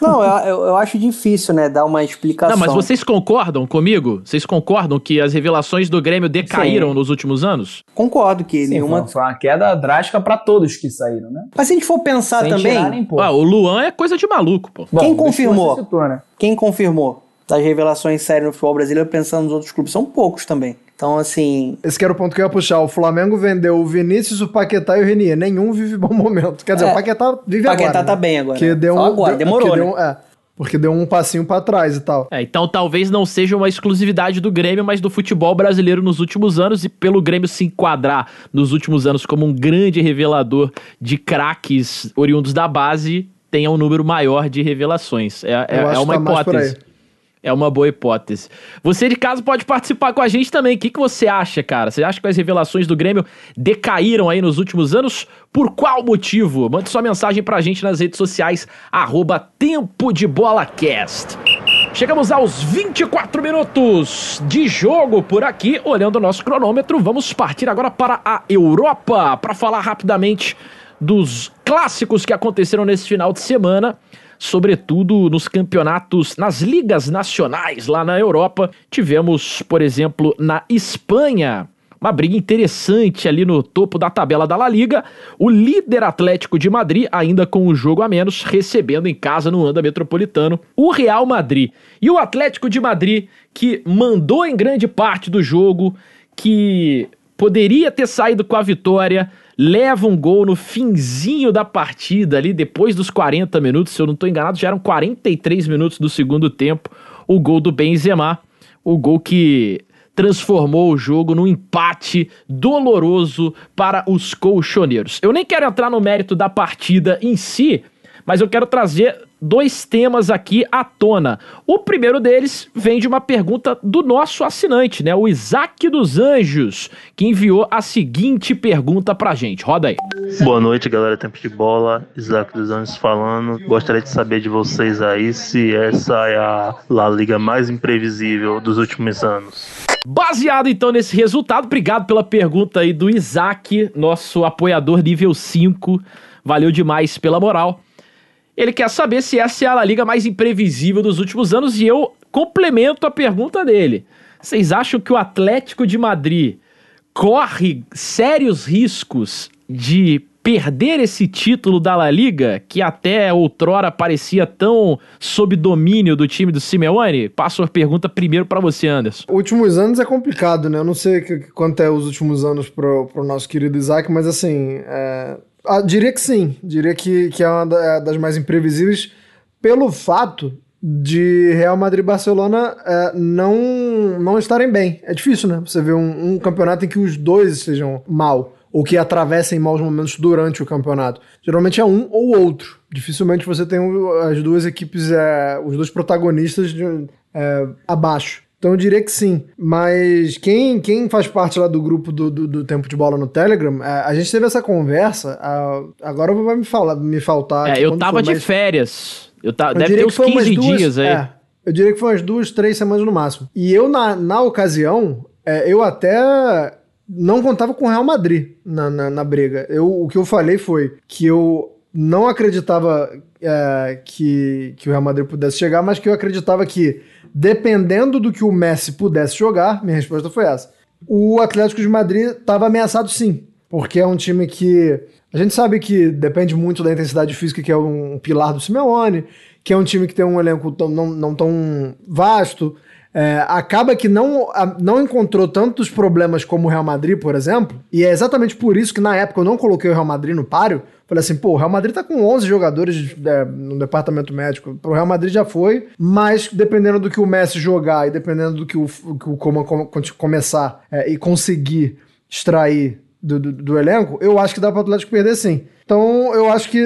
Não, eu, eu, eu acho difícil, né, dar uma explicação. Não, mas vocês concordam comigo? Vocês concordam que as revelações do Grêmio decaíram Sim. nos últimos anos? Concordo que Sim, nenhuma. foi, uma queda drástica pra todos que saíram, né? Mas se a gente for pensar Sem também, tirar nem pôr. Ah, o Luan é coisa de maluco, pô. Bom, quem confirmou? citou, né? quem confirmou das revelações sérias no futebol brasileiro pensando nos outros clubes? São poucos também. Então, assim. Esse que era o ponto que eu ia puxar. O Flamengo vendeu o Vinícius, o Paquetá e o Renier. Nenhum vive bom momento. Quer dizer, É. o Paquetá vive Paquetá agora. tá né? bem agora, Que né? deu Só um, agora, deu- demorou, porque né? deu um- é, porque deu um passinho pra trás e tal. É, então talvez não seja uma exclusividade do Grêmio, mas do futebol brasileiro nos últimos anos e pelo Grêmio se enquadrar nos últimos anos como um grande revelador de craques oriundos da base, tenha um número maior de revelações. É, é- é uma tá hipótese. É uma boa hipótese. Você de casa pode participar com a gente também. O que, que você acha, cara? Você acha que as revelações do Grêmio decaíram aí nos últimos anos? Por qual motivo? Mande sua mensagem pra gente nas redes sociais, arroba Tempo de Bola Cast. Chegamos aos 24 minutos de jogo por aqui. Olhando o nosso cronômetro, vamos partir agora para a Europa para falar rapidamente dos clássicos que aconteceram nesse final de semana, sobretudo nos campeonatos, nas ligas nacionais lá na Europa. Tivemos, por exemplo, na Espanha, uma briga interessante ali no topo da tabela da La Liga. O líder Atlético de Madrid, ainda com o jogo a menos, recebendo em casa no Anda Metropolitano o Real Madrid. E o Atlético de Madrid, que mandou em grande parte do jogo, que poderia ter saído com a vitória, leva um gol no finzinho da partida ali, depois dos 40 minutos, se eu não estou enganado, já eram 43 minutos do segundo tempo, o gol do Benzema, o gol que transformou o jogo num empate doloroso para os colchoneiros. Eu nem quero entrar no mérito da partida em si, mas eu quero trazer dois temas aqui à tona. O primeiro deles vem de uma pergunta do nosso assinante, né? O Isaac dos Anjos, que enviou a seguinte pergunta pra gente. Roda aí. Boa noite, galera. Tempo de bola. Isaac dos Anjos falando. Gostaria de saber de vocês aí se essa é a La Liga mais imprevisível dos últimos anos. Baseado então nesse resultado, obrigado pela pergunta aí do Isaac, nosso apoiador nível 5. Valeu demais pela moral. Ele quer saber se essa é a La Liga mais imprevisível dos últimos anos e eu complemento a pergunta dele. Vocês acham que o Atlético de Madrid corre sérios riscos de perder esse título da La Liga, que até outrora parecia tão sob domínio do time do Simeone? Passo a pergunta primeiro para você, Anderson. Últimos anos é complicado, né? Eu não sei quanto é os últimos anos pro, pro nosso querido Isaac, mas assim, é, ah, diria que sim. Diria que, que é uma das mais imprevisíveis pelo fato de Real Madrid e Barcelona é, não, não estarem bem. É difícil, né? Você vê um, um campeonato em que os dois estejam mal ou que atravessem maus momentos durante o campeonato. Geralmente é um ou outro. Dificilmente você tem as duas equipes, é, os dois protagonistas de, é, abaixo. Então eu diria que sim. Mas quem, quem faz parte lá do grupo do, do, do Tempo de Bola no Telegram, a, é, a gente teve essa conversa. A, agora vai me, falar, me faltar. É, eu tava de mais... férias. Eu ta... eu Deve ter uns 15 duas, dias aí. É, eu diria que foi umas duas, três semanas no máximo. E eu, na, na ocasião, é, eu até não contava com o Real Madrid na, na, na, briga. Eu, o que eu falei foi que eu não acreditava é, que, que o Real Madrid pudesse chegar, mas que eu acreditava que, dependendo do que o Messi pudesse jogar, minha resposta foi essa. O Atlético de Madrid estava ameaçado sim, porque é um time que a gente sabe que depende muito da intensidade física, que é um pilar do Simeone, que é um time que tem um elenco tão, não, não tão vasto, é, acaba que não, não encontrou tantos problemas como o Real Madrid, por exemplo, e é exatamente por isso que na época eu não coloquei o Real Madrid no páreo. Falei assim, pô, o Real Madrid tá com 11 jogadores é, no departamento médico. O Real Madrid já foi, mas dependendo do que o Messi jogar e dependendo do que o, que o Coman começar é, e conseguir extrair do, do, do, elenco, eu acho que dá para o Atlético perder sim. Então, eu acho que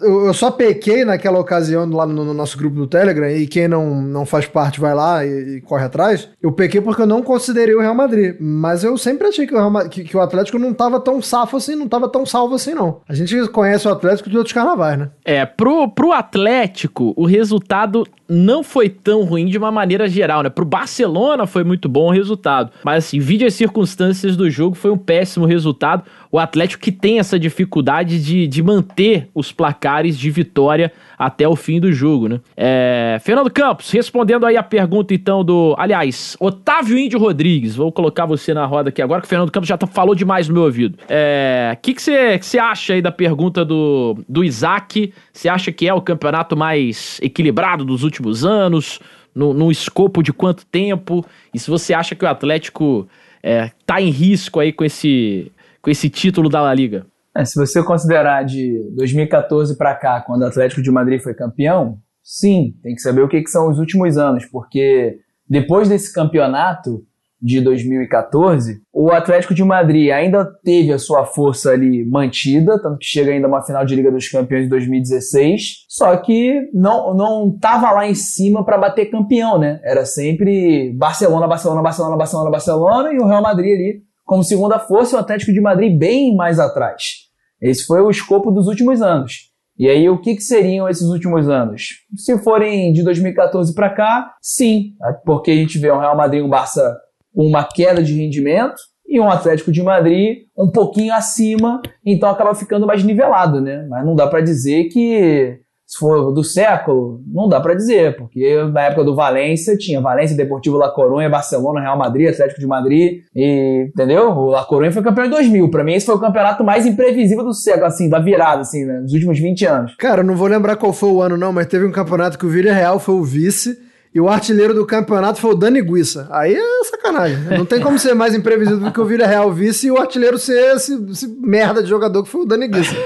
eu, só pequei naquela ocasião lá no, no, nosso grupo do Telegram, e quem não, não faz parte vai lá e, e, corre atrás. Eu pequei porque eu não considerei o Real Madrid. Mas eu sempre achei que o, Real, que, que o Atlético não tava tão safo assim, não tava tão salvo assim, não. A gente conhece o Atlético de outros carnavais, né? É, pro, pro Atlético, o resultado não foi tão ruim de uma maneira geral, né? Pro Barcelona foi muito bom o resultado. Mas assim, vide as circunstâncias do jogo, foi um péssimo resultado. O Atlético que tem essa dificuldade de de manter os placares de vitória até o fim do jogo, né? É, Fernando Campos, respondendo aí a pergunta então do. Aliás, Otávio Índio Rodrigues, vou colocar você na roda aqui agora, que o Fernando Campos já tá, falou demais no meu ouvido. O é, que você que acha aí da pergunta do, do Isaac? Você acha que é o campeonato mais equilibrado dos últimos anos? No, no escopo de quanto tempo? E se você acha que o Atlético é, tá em risco aí com esse, com esse título da La Liga? É, se você considerar de 2014 para cá, quando o Atlético de Madrid foi campeão, sim, tem que saber o que, que são os últimos anos, porque depois desse campeonato de 2014, o Atlético de Madrid ainda teve a sua força ali mantida, tanto que chega ainda uma final de Liga dos Campeões de 2016, só que não não tava lá em cima para bater campeão, né? Era sempre Barcelona, Barcelona, Barcelona, Barcelona, Barcelona e o Real Madrid ali como segunda força, o Atlético de Madrid bem mais atrás. Esse foi o escopo dos últimos anos. E aí, o que, que seriam esses últimos anos? Se forem de 2014 para cá, sim, porque a gente vê um Real Madrid e um Barça com uma queda de rendimento e um Atlético de Madrid um pouquinho acima, então acaba ficando mais nivelado, né? Mas não dá para dizer que se for do século, não dá para dizer, porque na época do Valência tinha Valência, Deportivo La Coruña, Barcelona, Real Madrid, Atlético de Madrid, e, entendeu? O La Coruña foi campeão em 2000. Para mim esse foi o campeonato mais imprevisível do século, assim, da virada, assim, né? Últimos 20 anos. Cara, não vou lembrar qual foi o ano não, mas teve um campeonato que o Villarreal foi o vice e o artilheiro do campeonato foi o Dani Guissa. Aí é sacanagem. né? Não tem como ser mais imprevisível do que o Villarreal vice e o artilheiro ser esse, esse merda de jogador que foi o Dani Guissa.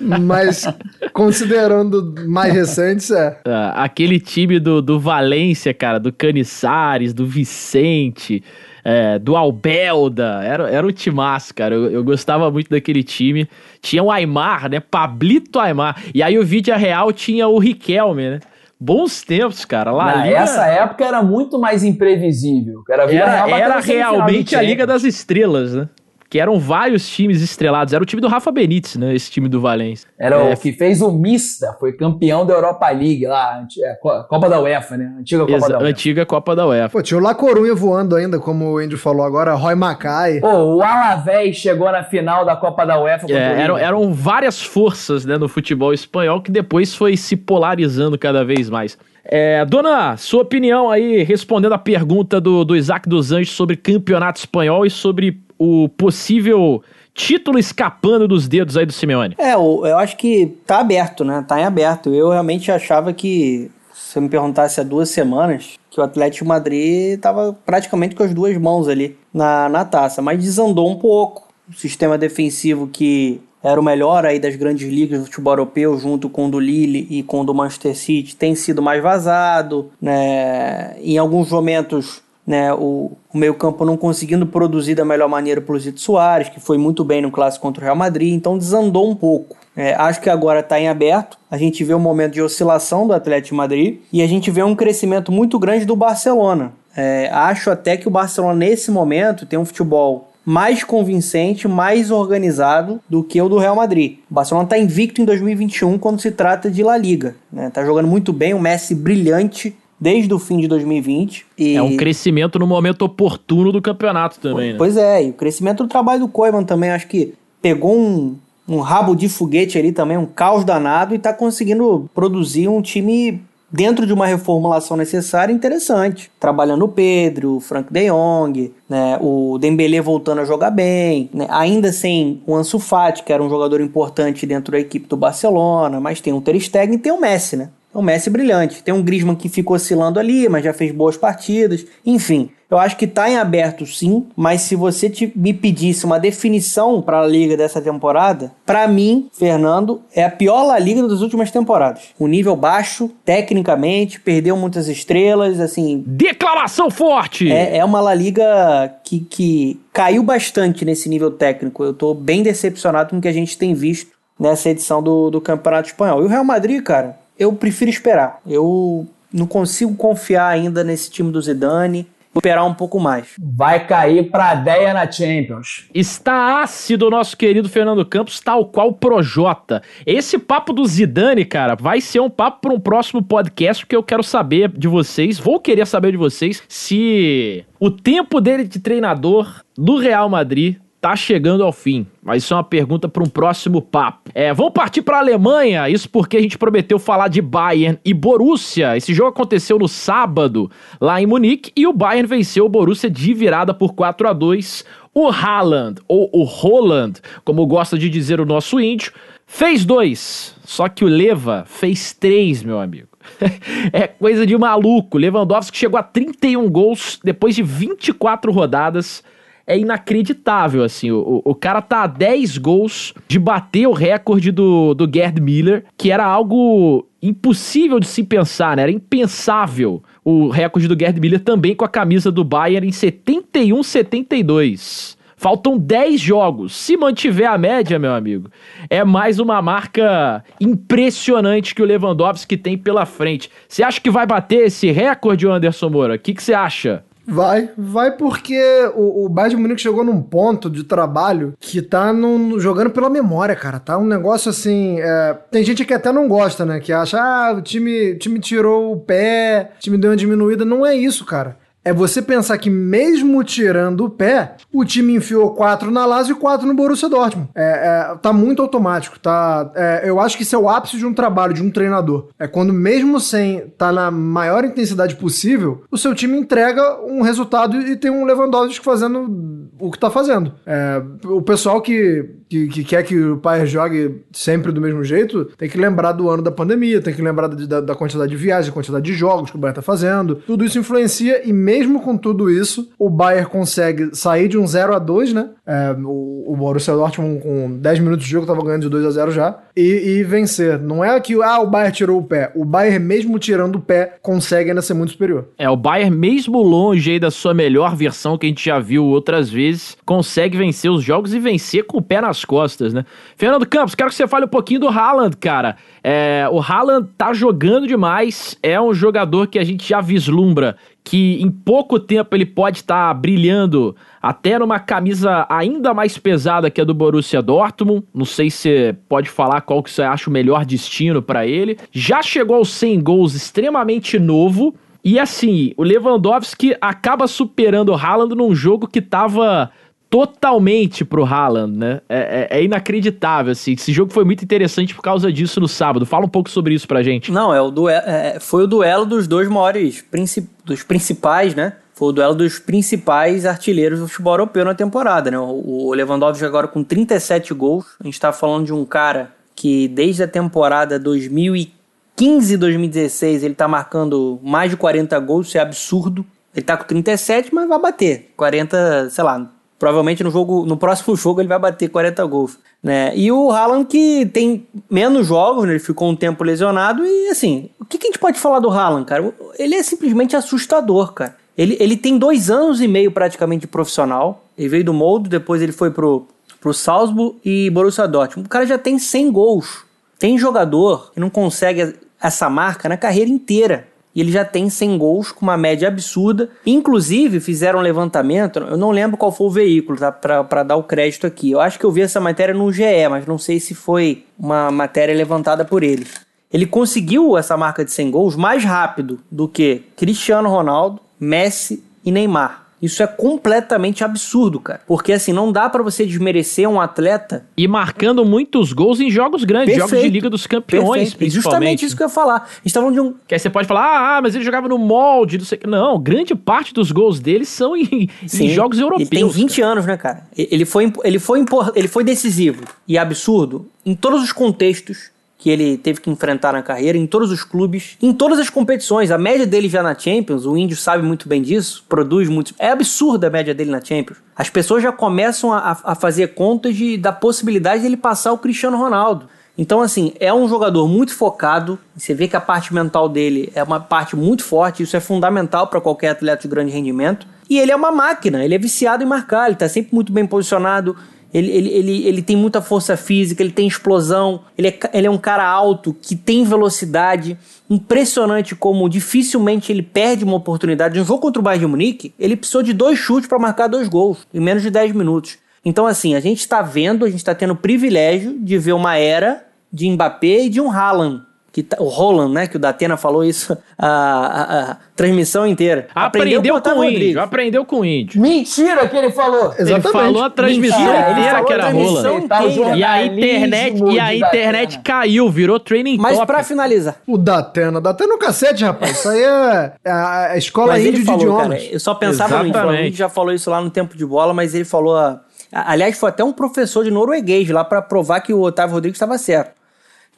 Mas considerando mais recentes, é. Ah, aquele time do, do Valência, cara, do Caniçares, do Vicente, é, do Albelda, era, era um timaço, cara. Eu, eu gostava muito daquele time. Tinha o Aymar, né? Pablito Aymar. E aí o Vídeo Real tinha o Riquelme, né? Bons tempos, cara. Lá Na, essa época era muito mais imprevisível. Era, era, era realmente a Liga das Estrelas, né? Que eram vários times estrelados. Era o time do Rafa Benítez, né? Esse time do Valência. Era É, o que fez o Mista, foi campeão da Europa League, lá, é, Co- Copa da UEFA, né? Antiga Copa da UEFA. antiga Copa da UEFA. Pô, tinha o La Corunha voando ainda, como o Andy falou agora, Roy Mackay. Pô, o Alavés chegou na final da Copa da UEFA É, eram, eram várias forças né, no futebol espanhol que depois foi se polarizando cada vez mais. É, dona, sua opinião aí, respondendo a pergunta do, do Isaac dos Anjos sobre campeonato espanhol e sobre o possível título escapando dos dedos aí do Simeone. É, eu, eu acho que tá aberto, né? Tá em aberto. Eu realmente achava que, se eu me perguntasse há duas semanas, que o Atlético Madrid tava praticamente com as duas mãos ali na, na taça, mas desandou um pouco. O sistema defensivo que era o melhor aí das grandes ligas do futebol europeu, junto com o do Lille e com o do Manchester City, tem sido mais vazado, né? Em alguns momentos né, o, o meio-campo não conseguindo produzir da melhor maneira para o Zito Soares, que foi muito bem no clássico contra o Real Madrid, então desandou um pouco. É, acho que agora está em aberto. A gente vê um momento de oscilação do Atlético Madrid e a gente vê um crescimento muito grande do Barcelona. É, acho até que o Barcelona, nesse momento, tem um futebol mais convincente, mais organizado do que o do Real Madrid. O Barcelona está invicto em 2021 quando se trata de La Liga. Está jogando muito bem, o Messi brilhante desde o fim de 2020. E... É um crescimento no momento oportuno do campeonato também, né? Pois é, e o crescimento do trabalho do Koeman também, acho que pegou um, um rabo de foguete ali também, um caos danado, e tá conseguindo produzir um time dentro de uma reformulação necessária interessante. Trabalhando o Pedro, o Frank de Jong, né, o Dembélé voltando a jogar bem, né, ainda sem o Ansu Fati, que era um jogador importante dentro da equipe do Barcelona, mas tem o Ter Stegen e tem o Messi, né? O Messi brilhante. Tem um Griezmann que ficou oscilando ali, mas já fez boas partidas. Enfim, eu acho que tá em aberto sim, mas se você te- me pedisse uma definição para a liga dessa temporada, para mim, Fernando, é a pior La Liga das últimas temporadas. O nível baixo, tecnicamente, perdeu muitas estrelas, assim, Declaração forte! é, é uma La Liga que, que caiu bastante nesse nível técnico. Eu tô bem decepcionado com o que a gente tem visto nessa edição do, do Campeonato Espanhol. E o Real Madrid, cara, eu prefiro esperar. Eu não consigo confiar ainda nesse time do Zidane. Vou esperar um pouco mais. Vai cair pra Deia na Champions. Está ácido o nosso querido Fernando Campos, tal qual o Projota. Esse papo do Zidane, cara, vai ser um papo para um próximo podcast, porque eu quero saber de vocês, vou querer saber de vocês, se o tempo dele de treinador do Real Madrid tá chegando ao fim. Mas isso é uma pergunta para um próximo papo. É, vamos partir para a Alemanha, isso porque a gente prometeu falar de Bayern e Borussia. Esse jogo aconteceu no sábado, lá em Munique, e o Bayern venceu o Borussia de virada por 4 a 2 O Haaland, ou o Roland, como gosta de dizer o nosso índio, fez dois. Só que o Leva fez três, meu amigo. é coisa de maluco. Lewandowski chegou a 31 gols depois de 24 rodadas é inacreditável, assim. O, o, cara tá a 10 gols de bater o recorde do, do Gerd Miller, que era algo impossível de se pensar, né? Era impensável o recorde do Gerd Miller também com a camisa do Bayern em 71-72. Faltam 10 jogos. Se mantiver a média, meu amigo, é mais uma marca impressionante que o Lewandowski tem pela frente. Você acha que vai bater esse recorde, Anderson Moura? O que você acha? Vai, vai porque o, o Bayern de Munique chegou num ponto de trabalho que tá num- jogando pela memória, cara. Tá um negócio assim. é, tem gente que até não gosta, né? Que acha, ah, o time, o time tirou o pé, o time deu uma diminuída. Não é isso, cara. É você pensar que mesmo tirando o pé, o time enfiou quatro na Lazio e quatro no Borussia Dortmund. É, é, tá muito automático, tá? É, eu acho que isso é o ápice de um trabalho, de um treinador. É quando mesmo sem tá na maior intensidade possível, o seu time entrega um resultado e tem um Lewandowski fazendo o que tá fazendo. É, o pessoal que, que, que quer que o Bayern jogue sempre do mesmo jeito, tem que lembrar do ano da pandemia, tem que lembrar da, da quantidade de viagens, da quantidade de jogos que o Bayern tá fazendo. Tudo isso influencia e mesmo com tudo isso, o Bayern consegue sair de um 0 a 2 né? É, o, o Borussia Dortmund com 10 minutos de jogo tava ganhando de 2 a 0 já e, e, vencer. Não é que ah, o Bayern tirou o pé. O Bayern mesmo tirando o pé consegue ainda ser muito superior. É, o Bayern mesmo longe aí da sua melhor versão que a gente já viu outras vezes, consegue vencer os jogos e vencer com o pé nas costas, né? Fernando Campos, quero que você fale um pouquinho do Haaland, cara. É, o Haaland tá jogando demais, é um jogador que a gente já vislumbra que em pouco tempo ele pode estar tá brilhando até numa camisa ainda mais pesada que a do Borussia Dortmund. Não sei se você pode falar qual que você acha o melhor destino para ele. Já chegou aos 100 gols extremamente novo. E assim, o Lewandowski acaba superando o Haaland num jogo que tava totalmente pro Haaland, né? É, é, é, inacreditável, assim. Esse jogo foi muito interessante por causa disso no sábado. Fala um pouco sobre isso pra gente. Não, é o duelo, é, foi o duelo dos dois maiores, princip, dos principais, né? Foi o duelo dos principais artilheiros do futebol europeu na temporada, né? O, o Lewandowski agora com 37 gols. A gente tá falando de um cara que desde a temporada 2015, 2016, ele tá marcando mais de 40 gols, isso é absurdo. Ele tá com 37, mas vai bater. 40, sei lá, Provavelmente no jogo, no próximo jogo ele vai bater 40 gols, né? E o Haaland que tem menos jogos, né? ele ficou um tempo lesionado e assim, o que, que a gente pode falar do Haaland, cara? Ele é simplesmente assustador, cara. Ele, ele tem dois anos e meio praticamente de profissional. Ele veio do Moldo, depois ele foi pro, pro Salzburg e Borussia Dortmund. O cara já tem 100 gols. Tem jogador que não consegue essa marca na carreira inteira e ele já tem 100 gols com uma média absurda. Inclusive, fizeram um levantamento, eu não lembro qual foi o veículo, tá? Para dar o crédito aqui. Eu acho que eu vi essa matéria no GE, mas não sei se foi uma matéria levantada por eles. Ele conseguiu essa marca de 100 gols mais rápido do que Cristiano Ronaldo, Messi e Neymar. Isso é completamente absurdo, cara. Porque assim, não dá para você desmerecer um atleta. E marcando muitos gols em jogos grandes, Perfeito. jogos de Liga dos Campeões, Perfeito. principalmente. Justamente isso que eu ia falar. A gente tá falando de um. Que aí você pode falar, ah, mas ele jogava no molde, não sei Não, grande parte dos gols dele são em, em jogos europeus. Ele tem 20 cara. anos, né, cara? Ele foi, ele, foi, ele foi decisivo e absurdo em todos os contextos que ele teve que enfrentar na carreira, em todos os clubes, em todas as competições. A média dele já na Champions, o Índio sabe muito bem disso, produz muito. É absurda a média dele na Champions. As pessoas já começam a, a fazer contas de, da possibilidade dele passar o Cristiano Ronaldo. Então, assim, é um jogador muito focado. Você vê que a parte mental dele é uma parte muito forte. Isso é fundamental para qualquer atleta de grande rendimento. E ele é uma máquina, ele é viciado em marcar, ele está sempre muito bem posicionado. Ele, ele, ele, ele tem muita força física, ele tem explosão, ele é, ele é um cara alto que tem velocidade. Impressionante como dificilmente ele perde uma oportunidade. No jogo contra o Bayern de Munique, ele precisou de dois chutes para marcar dois gols em menos de 10 minutos. Então, assim, a gente está vendo, a gente está tendo o privilégio de ver uma era de Mbappé e de um Haaland que tá, o Roland, né, que o Datena falou isso a, a, a transmissão inteira. Aprendeu, aprendeu com o índio, aprendeu com o índio. Mentira que ele falou. Exatamente. Ele falou a transmissão Mentira, inteira que era Roland. E a internet, e a internet caiu, virou training Mas top. pra finalizar. O Datena, Datena no cacete, rapaz. Isso aí é, é a escola mas índio falou, de idiomas. Cara, eu só pensava Exatamente. no índio, o índio já falou isso lá no tempo de bola, mas ele falou... A, aliás, foi até um professor de norueguês lá para provar que o Otávio Rodrigues estava certo.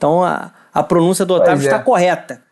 Então, a, a pronúncia do Otávio está correta.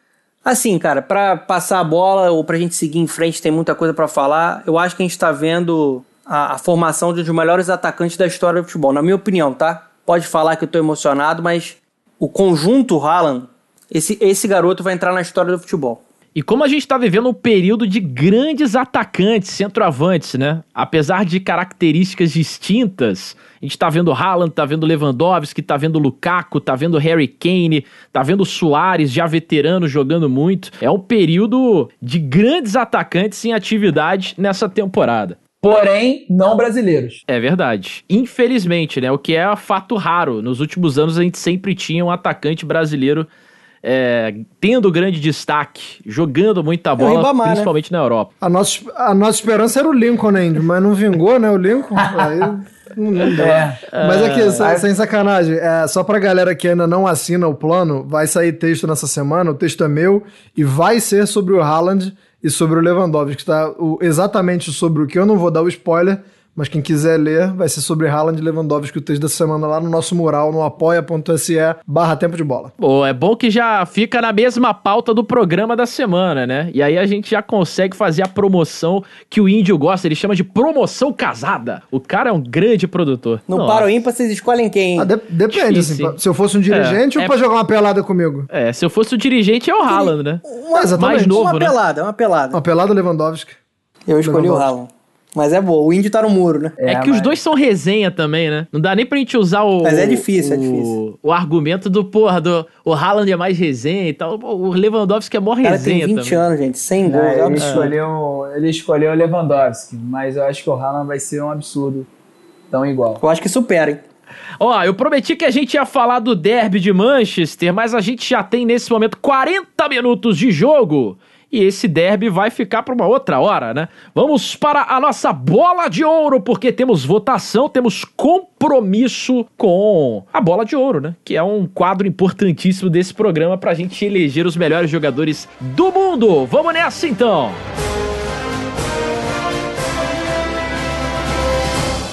Assim, cara, para passar a bola ou para a gente seguir em frente, tem muita coisa para falar. Eu acho que a gente está vendo a, a, formação de um dos melhores atacantes da história do futebol, na minha opinião, tá? Pode falar que eu tô emocionado, mas o conjunto Haaland, esse, esse garoto vai entrar na história do futebol. E como a gente está vivendo um período de grandes atacantes, centroavantes, né? Apesar de características distintas, a gente está vendo Haaland, tá vendo Lewandowski, tá vendo Lukaku, tá vendo Harry Kane, tá vendo Soares, já veterano, jogando muito. É um período de grandes atacantes em atividade nessa temporada. Porém, não brasileiros. É verdade. Infelizmente, né? O que é fato raro. Nos últimos anos a gente sempre tinha um atacante brasileiro é, tendo grande destaque, jogando muita bola, Ribamar, né? principalmente na Europa. A nossa, a nossa esperança era o Lincoln, né, Índio? Mas não vingou, né, o Lincoln? Aí não, não deu. É. Mas aqui, sem, sem sacanagem, é, só pra galera que ainda não assina o plano, vai sair texto nessa semana, o texto é meu, e vai ser sobre o Haaland e sobre o Lewandowski, que tá o- exatamente sobre o que eu não vou dar o spoiler, mas quem quiser ler, vai ser sobre Haaland e Lewandowski, o texto dessa semana lá no nosso mural, no apoia.se barra tempo de bola. Pô, é bom que já fica na mesma pauta do programa da semana, né? E aí a gente já consegue fazer a promoção que o índio gosta, ele chama de promoção casada. O cara é um grande produtor. No Nossa. Paro Ímpar, vocês escolhem quem? Ah, de- depende, Difícil, assim, se eu fosse um dirigente É, ou é- pra jogar uma pelada comigo? É, se eu fosse o dirigente é o Haaland, né? É, exatamente. mais novo, uma né? pelada, uma pelada. Uma pelada Lewandowski. Eu escolhi o. Haaland. Mas é boa, o índio tá no muro, né? É, que os mas- dois são resenha também, né? Não dá nem pra gente usar o. Mas é difícil, é o, difícil. O argumento do, porra, do. O Haaland é mais resenha e tal. O Lewandowski é mó O cara resenha tem 20 também. anos, gente, 100 Não, gols. é ele, escolheu, ele escolheu o Lewandowski, mas eu acho que o Haaland vai ser um absurdo. Tão igual. Eu acho que supera, hein? Ó, eu prometi que a gente ia falar do derby de Manchester, mas a gente já tem nesse momento 40 minutos de jogo. E esse derby vai ficar para uma outra hora, né? Vamos para a nossa bola de ouro, porque temos votação, temos compromisso com a bola de ouro, né? Que é um quadro importantíssimo desse programa pra gente eleger os melhores jogadores do mundo. Vamos nessa então!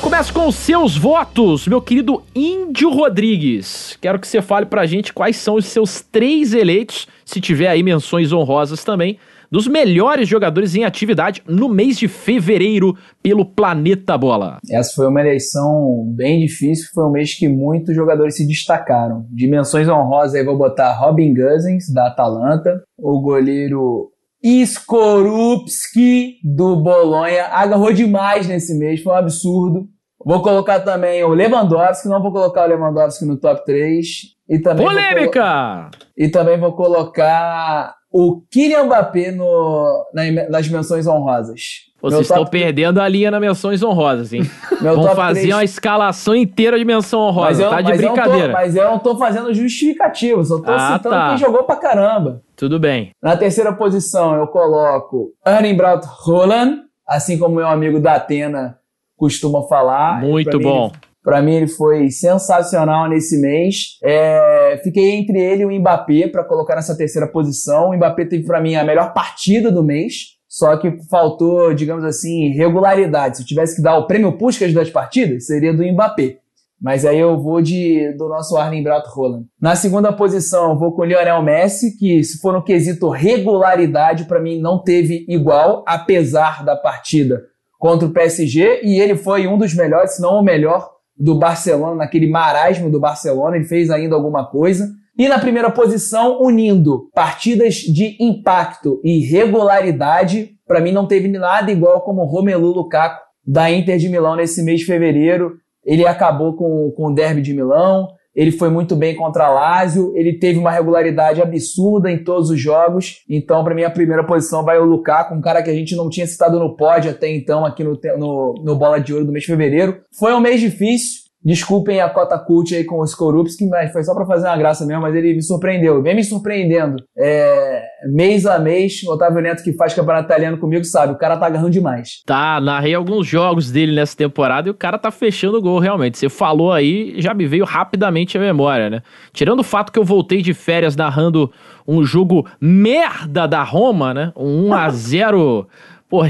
Começo com os seus votos, meu querido Índio Rodrigues. Quero que você fale pra gente quais são os seus três eleitos, se tiver aí menções honrosas também, dos melhores jogadores em atividade no mês de fevereiro pelo Planeta Bola. Essa foi uma eleição bem difícil, foi um mês que muitos jogadores se destacaram. Dimensões honrosas aí vou botar Robin Gosens, da Atalanta, o goleiro Skorupski, do Bolonha, agarrou demais nesse mês, foi um absurdo. Vou colocar também o Lewandowski, não vou colocar o Lewandowski no top 3. E também vou Polêmica! e também vou colocar o Kylian Mbappé no, na- nas menções honrosas. Vocês estão perdendo a linha nas menções honrosas, hein? meu Vão fazer três- uma escalação inteira de menção honrosa, tá de mas eu tô- brincadeira. mas eu não tô fazendo justificativo, só tô Ah, citando tá. quem jogou pra caramba. Tudo bem. Na terceira posição eu coloco Erling Braut Haaland, assim como meu amigo da Atena costuma falar. Muito Pra mim, Pra mim ele foi sensacional nesse mês. É, fiquei entre ele e o Mbappé pra colocar nessa terceira posição. O Mbappé teve pra mim a melhor partida do mês. Só que faltou, digamos assim, regularidade. Se eu tivesse que dar o prêmio Puskas das partidas, seria do Mbappé. Mas aí eu vou de do nosso Arlen Braut Haaland. Na segunda posição, vou com o Lionel Messi, que se for no quesito regularidade, pra mim não teve igual, apesar da partida contra o PSG, e ele foi um dos melhores, se não o melhor, do Barcelona, naquele marasmo do Barcelona, ele fez ainda alguma coisa. E na primeira posição, unindo partidas de impacto e regularidade, pra mim não teve nada igual como Romelu Lukaku da Inter de Milão nesse mês de fevereiro. Ele acabou com, com o derby de Milão, ele foi muito bem contra a Lazio, ele teve uma regularidade absurda em todos os jogos. Então, para mim, a primeira posição vai o Lukaku, um cara que a gente não tinha citado no pódio até então, aqui no, no, no Bola de Ouro do mês de fevereiro. Foi um mês difícil. Desculpem a cota cult aí com o Skorupski, mas foi só pra fazer uma graça mesmo, mas ele me surpreendeu. Vem me surpreendendo. É, mês a mês, o Otávio Neto que faz campeonato italiano comigo sabe, o cara tá agarrando demais. Tá, narrei alguns jogos dele nessa temporada e o cara tá fechando o gol, realmente. Você falou aí, já me veio rapidamente a memória, né? Tirando o fato que eu voltei de férias narrando um jogo merda da Roma, né? Um 1x0, pô,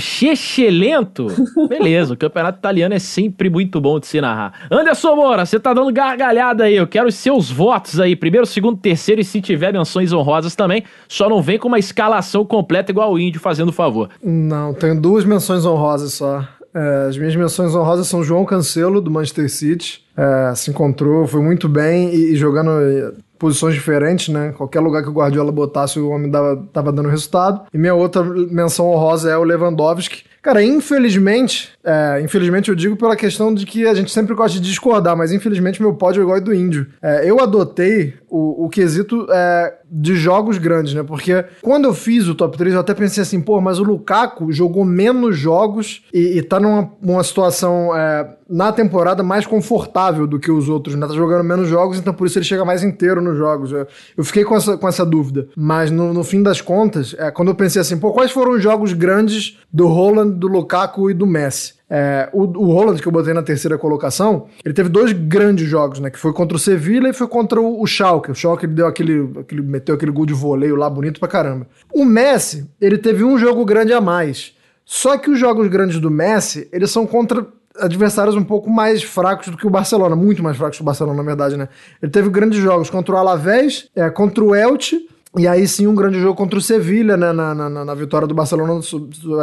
lento. Beleza, o campeonato italiano é sempre muito bom de se narrar. Anderson Moura, você tá dando gargalhada aí, eu quero os seus votos aí, primeiro, segundo, terceiro e se tiver menções honrosas também, só não vem com uma escalação completa igual o Índio fazendo favor. Não, tenho duas menções honrosas só. É, as minhas menções honrosas são João Cancelo, do Manchester City. É, se encontrou, foi muito bem e, e jogando posições diferentes, né? Qualquer lugar que o Guardiola botasse, o homem dava, tava dando resultado. E minha outra menção honrosa é o Lewandowski. Cara, infelizmente, é, infelizmente eu digo pela questão de que a gente sempre gosta de discordar, mas infelizmente meu pódio é igual ao do índio. É, eu adotei o, o quesito é, de jogos grandes, né? Porque quando eu fiz o top 3, eu até pensei assim, pô, mas o Lukaku jogou menos jogos e, e tá numa, numa situação é, na temporada mais confortável do que os outros, né? Tá jogando menos jogos, então por isso ele chega mais inteiro nos jogos. Eu, eu fiquei com essa, com essa dúvida. Mas no, no fim das contas, é, quando eu pensei assim, pô, quais foram os jogos grandes do Roland, do Lukaku e do Messi? É, o, o Roland, que eu botei na terceira colocação, ele teve dois grandes jogos, né? Que foi contra o Sevilla e foi contra o, o Schalke. O Schalke ele deu aquele, aquele, meteu aquele gol de voleio lá bonito pra caramba. O Messi, ele teve um jogo grande a mais. Só que os jogos grandes do Messi, eles são contra adversários um pouco mais fracos do que o Barcelona, muito mais fracos que o Barcelona, na verdade, né? Ele teve grandes jogos contra o Alavés, é, contra o Elche e aí sim, um grande jogo contra o Sevilha, né, na, na, na, vitória do Barcelona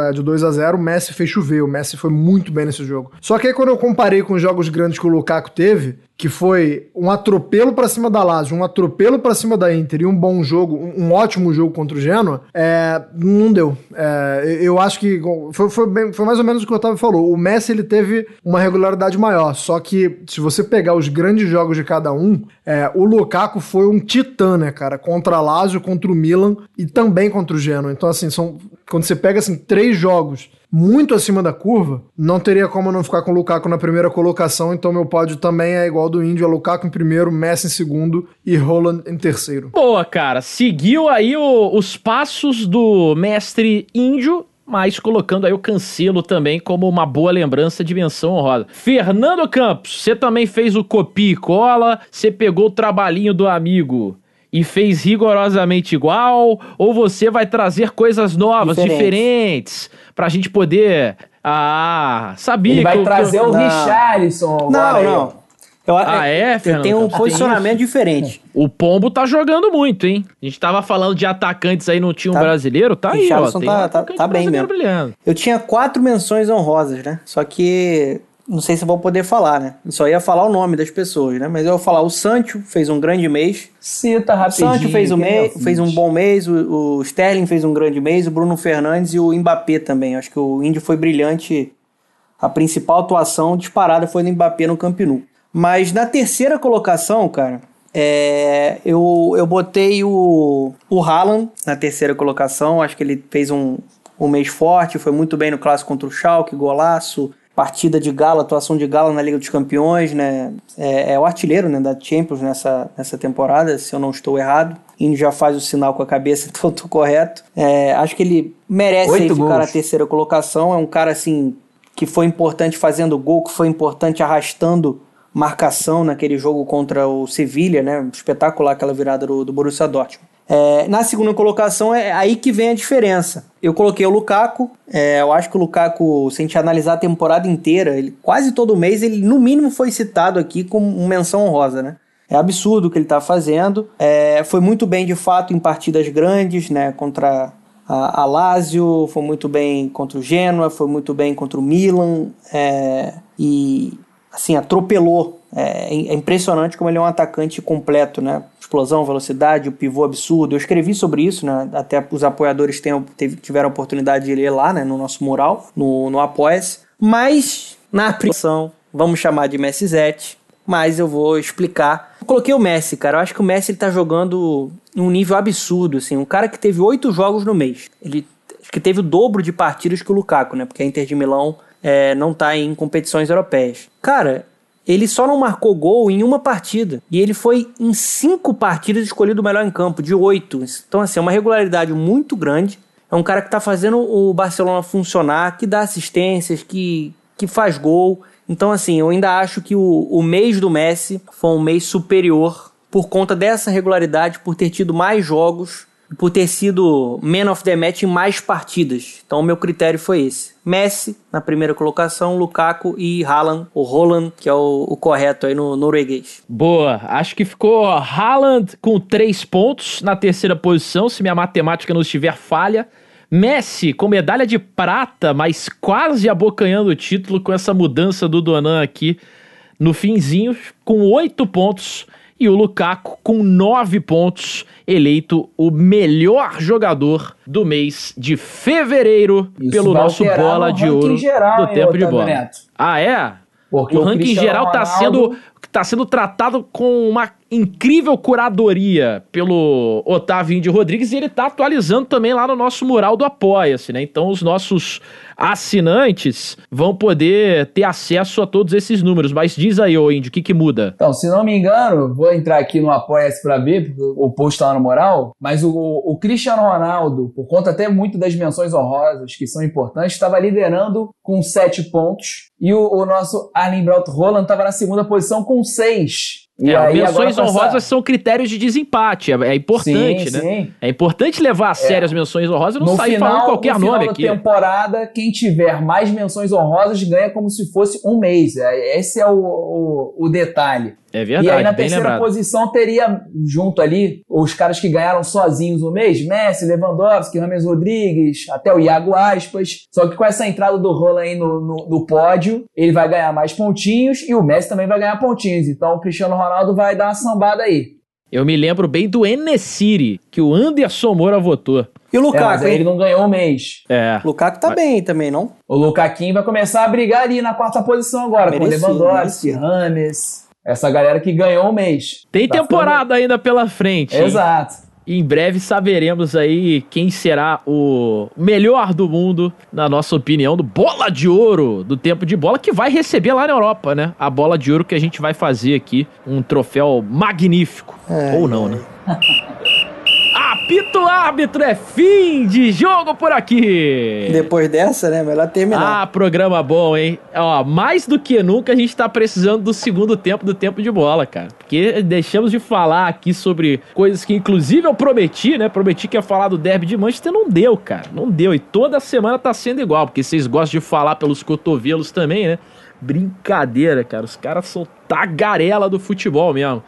é, de 2 a 0 o Messi fez chover, o Messi foi muito bem nesse jogo. Só que aí quando eu comparei com os jogos grandes que o Lukaku teve, que foi um atropelo para cima da Lazio, um atropelo para cima da Inter e um bom jogo, um, ótimo jogo contra o Genoa, é, não deu. É, eu acho que foi, foi, bem, foi, mais ou menos o que o Otávio falou. O Messi ele teve uma regularidade maior, só que se você pegar os grandes jogos de cada um, é, o Lukaku foi um titã, né, cara? Contra a Lazio, contra o Milan e também contra o Genoa. Então, assim, são, quando você pega assim, três jogos muito acima da curva, não teria como não ficar com o Lukaku na primeira colocação, então meu pódio também é igual do Índio, é Lukaku em primeiro, Messi em segundo e Roland em terceiro. Boa, cara. Seguiu aí o, os passos do mestre Índio mas colocando aí o Cancelo também como uma boa lembrança de menção honrosa. Fernando Campos, você também fez o copia e cola, você pegou o trabalhinho do amigo e fez rigorosamente igual, ou você vai trazer coisas novas, diferentes, diferentes pra gente poder. Ah, sabia Ele vai que trazer que o Richarlison. Não, não. Eu, ah, é, Fernando? Tem um posicionamento diferente. O Pombo tá jogando muito, hein? A gente tava falando de atacantes aí, não tinha um tá, brasileiro, tá aí, ó. Tem tá, um tá, tá bem mesmo. Brilhando. Eu tinha quatro menções honrosas, né? Só que não sei se vou poder falar, né? Eu só ia falar o nome das pessoas, né? Mas eu vou falar, o Sancho fez um grande mês. Cita rapidinho. O Sancho fez um, mês, fez um bom mês, o, o, Sterling fez um grande mês, o Bruno Fernandes e o Mbappé também. Acho que o Índio foi brilhante. A principal atuação disparada foi do Mbappé no Camp Nou. Mas na terceira colocação, cara, é, eu, eu botei o, o Haaland na terceira colocação. Acho que ele fez um, um mês forte, foi muito bem no clássico contra o Schalke, golaço partida de gala, atuação de gala na Liga dos Campeões, né? É, é, o artilheiro né, da Champions nessa, nessa temporada, se eu não estou errado. Indo já faz o sinal com a cabeça, então estou correto. É, acho que ele merece aí ficar na terceira colocação. É um cara assim que foi importante fazendo gol, que foi importante arrastando marcação naquele jogo contra o Sevilha, né? Espetacular aquela virada do, do Borussia Dortmund. É, na segunda colocação é aí que vem a diferença. Eu coloquei o Lukaku. É, eu acho que o Lukaku, se a gente analisar a temporada inteira, ele, quase todo mês ele no mínimo foi citado aqui como menção honrosa, né? É absurdo o que ele está fazendo. É, foi muito bem de fato em partidas grandes, né? Contra a, a Lazio, foi muito bem contra o Genoa, foi muito bem contra o Milan. É, e assim, atropelou. É, é impressionante como ele é um atacante completo, né? Explosão, velocidade, o pivô absurdo. Eu escrevi sobre isso, né? Até os apoiadores tenham, tiveram a oportunidade de ler lá, né? No nosso mural, no, no Apoia-se. Mas, na aplicação, vamos chamar de Messi Zete, mas eu vou explicar. Eu coloquei o Messi, cara. Eu acho que o Messi ele tá jogando num nível absurdo, assim. Um cara que teve oito jogos no mês. Ele acho que teve o dobro de partidas que o Lukaku, né? Porque a Inter de Milão é, não tá em competições europeias. Cara, ele só não marcou gol em uma partida. E ele foi em cinco partidas escolhido o melhor em campo, de oito. Então, assim, é uma regularidade muito grande. É um cara que está fazendo o Barcelona funcionar, que dá assistências, que, que faz gol. Então, assim, eu ainda acho que o, o mês do Messi foi um mês superior por conta dessa regularidade, por ter tido mais jogos por ter sido man of the match em mais partidas. Então o meu critério foi esse. Messi na primeira colocação, Lukaku e Haaland, o Roland, que é o, o correto aí no norueguês. Boa, acho que ficou Haaland com três pontos na terceira posição, se minha matemática não estiver falha. Messi com medalha de prata, mas quase abocanhando o título com essa mudança do Donan aqui no finzinho, com oito pontos e o Lukaku, com nove pontos, eleito o melhor jogador do mês de fevereiro Isso pelo nosso bola de ouro geral, do tempo de bola. Neto. Ah, é? Porque o, o ranking geral está sendo, tá sendo tratado com uma incrível curadoria pelo Otávio Indy Rodrigues e ele tá atualizando também lá no nosso mural do Apoia-se, né? Então os nossos assinantes vão poder ter acesso a todos esses números. Mas diz aí, ô Indy, o que, que muda? Então, se não me engano, vou entrar aqui no Apoia-se pra ver, porque o post tá lá no moral, mas o, o Cristiano Ronaldo, por conta até muito das menções honrosas que são importantes, estava liderando com sete pontos e o, o nosso Arlen Braut Roland estava na segunda posição com seis. E É, aí, menções honrosas passar- são critérios de desempate, é, é importante, Sim, né? sim. É importante levar a sério as menções honrosas e não no sair final, falando qualquer no nome aqui. temporada, quem tiver mais menções honrosas ganha como se fosse um mês. É, Esse é o, o, o detalhe. É e aí verdade, na terceira lembrado. posição teria junto ali os caras que ganharam sozinhos o mês, Messi, Lewandowski, Rames Rodrigues, até o Iago Aspas. Só que com essa entrada do Roland aí no, no, no pódio, ele vai ganhar mais pontinhos e o Messi também vai ganhar pontinhos. Então o Cristiano Ronaldo vai dar uma sambada aí. Eu me lembro bem do Enesiri, que o Anderson Moura votou. E o É, mas Lukaku, aí ele não ganhou o mês. É. Lukaku tá bem também, não? O Lukaquinho vai começar a brigar ali na quarta posição agora, Merecido, com Lewandowski. Rames, essa galera que ganhou o mês. Tem Tá temporada ainda pela frente. ficando- hein? E em breve saberemos aí quem será o melhor do mundo, na nossa opinião, do Bola de Ouro do Tempo de Bola, que vai receber lá na Europa, né? A Bola de Ouro que a gente vai fazer aqui, um troféu magnífico. Ou não, né? Apito árbitro, é fim de jogo por aqui! Depois dessa, né? Melhor terminar. Ah, programa bom, hein? Ó, mais do que nunca a gente tá precisando do segundo tempo do tempo de bola, cara. Porque deixamos de falar aqui sobre coisas que, inclusive, eu prometi, né? Prometi que ia falar do derby de Manchester, não deu, cara. Não deu. E toda semana tá sendo igual, porque vocês gostam de falar pelos cotovelos também, né? Brincadeira, cara. Os caras são tagarela do futebol mesmo.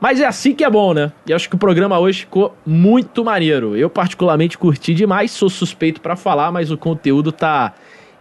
Mas é assim que é bom, né? E acho que o programa hoje ficou muito maneiro. Eu particularmente curti demais, sou suspeito pra falar, mas o conteúdo tá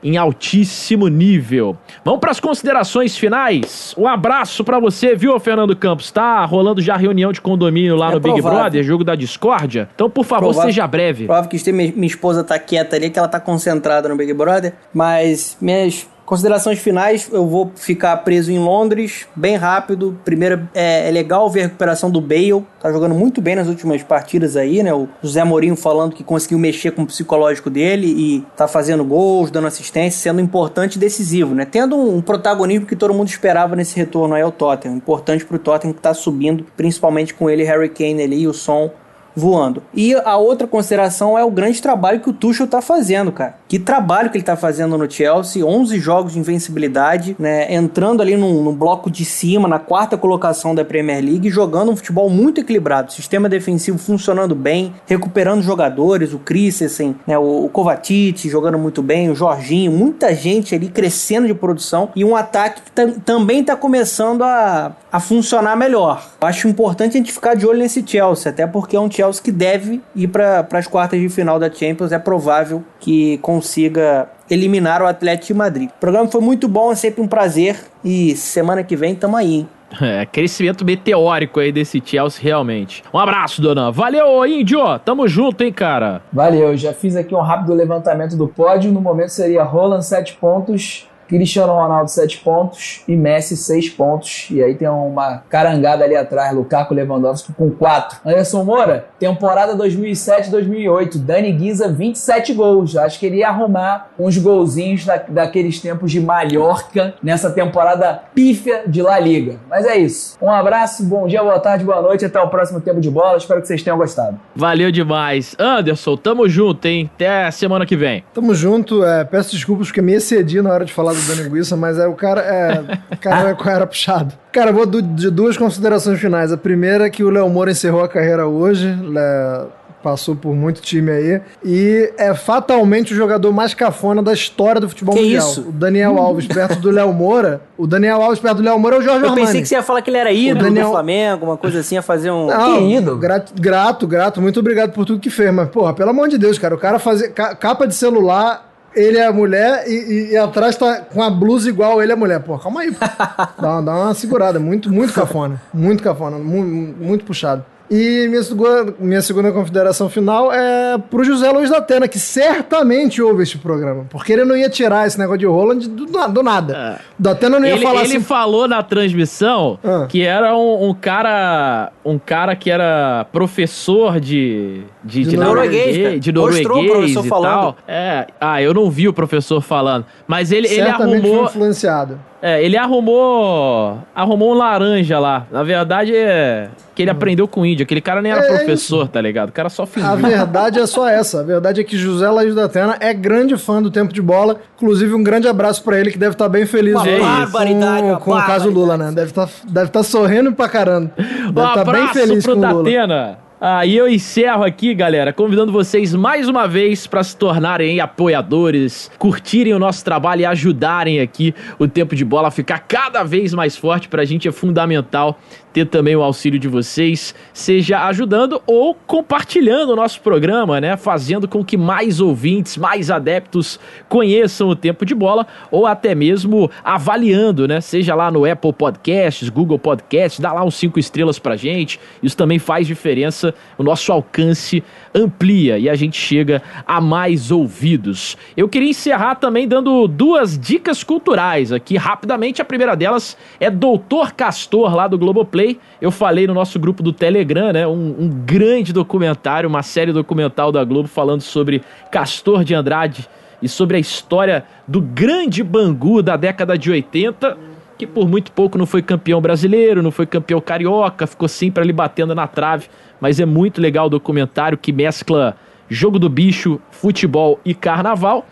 em altíssimo nível. Vamos para as considerações finais. Um abraço pra você, viu, Fernando Campos? Tá rolando já reunião de condomínio lá É no Big provável. Brother, jogo da discórdia. Então, por favor, Provável. seja breve. Provável que minha minha esposa tá quieta ali, que ela tá concentrada no Big Brother. Mas minhas considerações finais, eu vou ficar preso em Londres, bem rápido. Primeiro, é, é legal ver a recuperação do Bale. Tá jogando muito bem nas últimas partidas aí, né? O José Mourinho falando que conseguiu mexer com o psicológico dele e tá fazendo gols, dando assistência, sendo importante e decisivo, né? Tendo um, protagonismo que todo mundo esperava nesse retorno aí ao Tottenham. Importante pro Tottenham que tá subindo, principalmente com ele, Harry Kane ali e o som voando. E a outra consideração é o grande trabalho que o Tuchel tá fazendo, cara. Que trabalho que ele tá fazendo no Chelsea, 11 jogos de invencibilidade, né, entrando ali num bloco de cima, na quarta colocação da Premier League, jogando um futebol muito equilibrado, sistema defensivo funcionando bem, recuperando jogadores, o Christensen, né, o, o Kovacic jogando muito bem, o Jorginho, muita gente ali crescendo de produção e um ataque que tam- também tá começando a, a funcionar melhor. Acho importante a gente ficar de olho nesse Chelsea, até porque é um Chelsea que deve ir para as quartas de final da Champions. É provável que consiga eliminar o Atlético de Madrid. O programa foi muito bom, é sempre um prazer. E semana que vem tamo aí, hein? É, crescimento meteórico aí desse Chelsea, realmente. Um abraço, dona. Valeu, Índio. Tamo junto, hein, cara. Valeu, já fiz aqui um rápido levantamento do pódio. No momento seria Roland 7 pontos, Cristiano Ronaldo 7 pontos e Messi 6 pontos. E aí tem uma carangada ali atrás, Lukaku Lewandowski com 4. Anderson Moura, temporada 2007-2008, Dani Guiza 27 gols. Acho que ele ia arrumar uns golzinhos da, daqueles tempos de Mallorca nessa temporada pífia de La Liga. Mas é isso. Um abraço, bom dia, boa tarde, boa noite. Até o próximo tempo de bola. Espero que vocês tenham gostado. Valeu demais. Anderson, tamo junto, hein? Até semana que vem. Tamo junto, é, peço desculpas porque me excedi na hora de falar do Dani Guissa, mas é o cara, é, o cara, o cara era puxado. Cara, eu vou do- de duas considerações finais. A primeira é que o Léo Moura encerrou a carreira hoje, né, passou por muito time aí, e é fatalmente o jogador mais cafona da história do futebol Que mundial. isso? O Daniel Alves perto do Léo Moura, o Daniel Alves perto do Léo Moura é o Jorge Eu Armani. pensei que você ia falar que ele era ídolo Daniel- do Flamengo, uma coisa assim, ia fazer um. Não, Que ídolo. Grato, grato, grato. Muito obrigado por tudo que fez. Mas, porra, pelo amor de Deus, cara. O cara fazer ca- capa de celular, ele é a mulher e, e- e atrás tá com a blusa igual ele é a mulher. Pô, calma aí. pô. dá, uma- dá uma segurada. Muito, muito cafona. Muito cafona. mu- muito puxado. E minha segunda, minha segunda consideração final é pro José Luiz da Atena, que certamente ouve este programa. Porque ele não ia tirar esse negócio de Roland do, do nada. Da Atena não ia Ele, falar ele assim. falou na transmissão Ah. que era um, um cara. Um cara que era professor de. De, De de norueguês, cara. de Mostrou o norueguês professor e falando. tal. É. Ah, eu não vi o professor falando. Mas ele, ele certamente foi arrumou. influenciado. É, ele arrumou. Arrumou um laranja lá. Na verdade é. Que ele aprendeu com o índio. Aquele cara nem era É professor, tá ligado? O cara só fingiu. A verdade é só essa. A verdade é que José Luiz da Atena é grande fã do tempo de bola. Inclusive, um grande abraço pra ele, que deve estar bem feliz Uma hoje barbaridade, com, o caso. Lula, né? Deve estar deve tá sorrindo pra caramba. Deve Um estar bem abraço feliz pro com o Lula. Datena. Ah, e eu encerro aqui, galera, convidando vocês mais uma vez para se tornarem aí apoiadores, curtirem o nosso trabalho e ajudarem aqui o tempo de bola a ficar cada vez mais forte. Pra gente é fundamental ter também o auxílio de vocês, seja ajudando ou compartilhando o nosso programa, né? Fazendo com que mais ouvintes, mais adeptos conheçam o tempo de bola ou até mesmo avaliando, né? Seja lá no Apple Podcasts, Google Podcasts, dá lá uns cinco estrelas pra gente. Isso também faz diferença, o nosso alcance amplia e a gente chega a mais ouvidos. Eu queria encerrar também dando duas dicas culturais aqui, rapidamente. A primeira delas é Doutor Castor, lá do Globoplay. Eu falei no nosso grupo do Telegram, né? Um, um grande documentário, uma série documental da Globo falando sobre Castor de Andrade e sobre a história do grande Bangu da década de 80, que por muito pouco não foi campeão brasileiro, não foi campeão carioca, ficou sempre ali batendo na trave, mas é muito legal o documentário que mescla jogo do bicho, futebol e carnaval.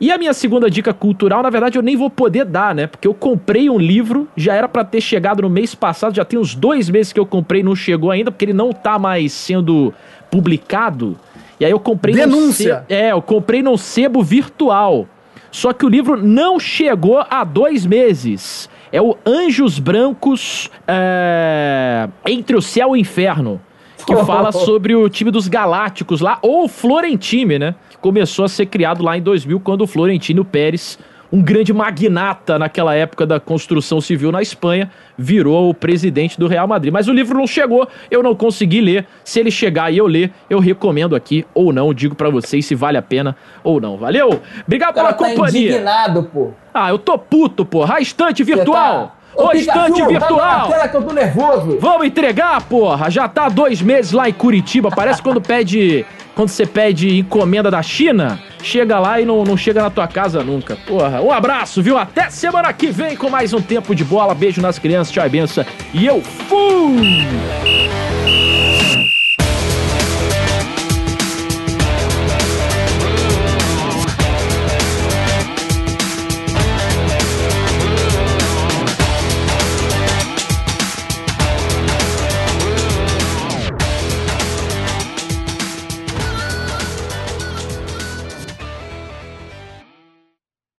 E a minha segunda dica cultural, na verdade, eu nem vou poder dar, né? Porque eu comprei um livro, já era pra ter chegado no mês passado, já tem uns dois meses que eu comprei, não chegou ainda, porque ele não tá mais sendo publicado. E aí eu comprei Denúncia! É, eu comprei num sebo virtual. Só que o livro não chegou há dois meses. É o Anjos Brancos é, Entre o Céu e o Inferno. Que fala sobre o time dos Galácticos lá, ou o Florentine, né? Que começou a ser criado lá em 2000, quando o Florentino Pérez, um grande magnata naquela época da construção civil na Espanha, virou o presidente do Real Madrid. Mas o livro não chegou, eu não consegui ler. Se ele chegar e eu ler, eu recomendo aqui ou não, digo pra vocês se vale a pena ou não. Valeu? Obrigado pela tá companhia. indignado, pô. Ah, eu tô puto, porra. A estante virtual. Ô, estante tá virtual. tela que eu tô nervoso. Vamos entregar, porra. Já tá dois meses lá em Curitiba. Parece quando pede. Quando você pede encomenda da China, chega lá e não, não chega na tua casa nunca. Porra, um abraço, viu? Até semana que vem com mais um tempo de bola. Beijo nas crianças, tchau e benção. E eu fui!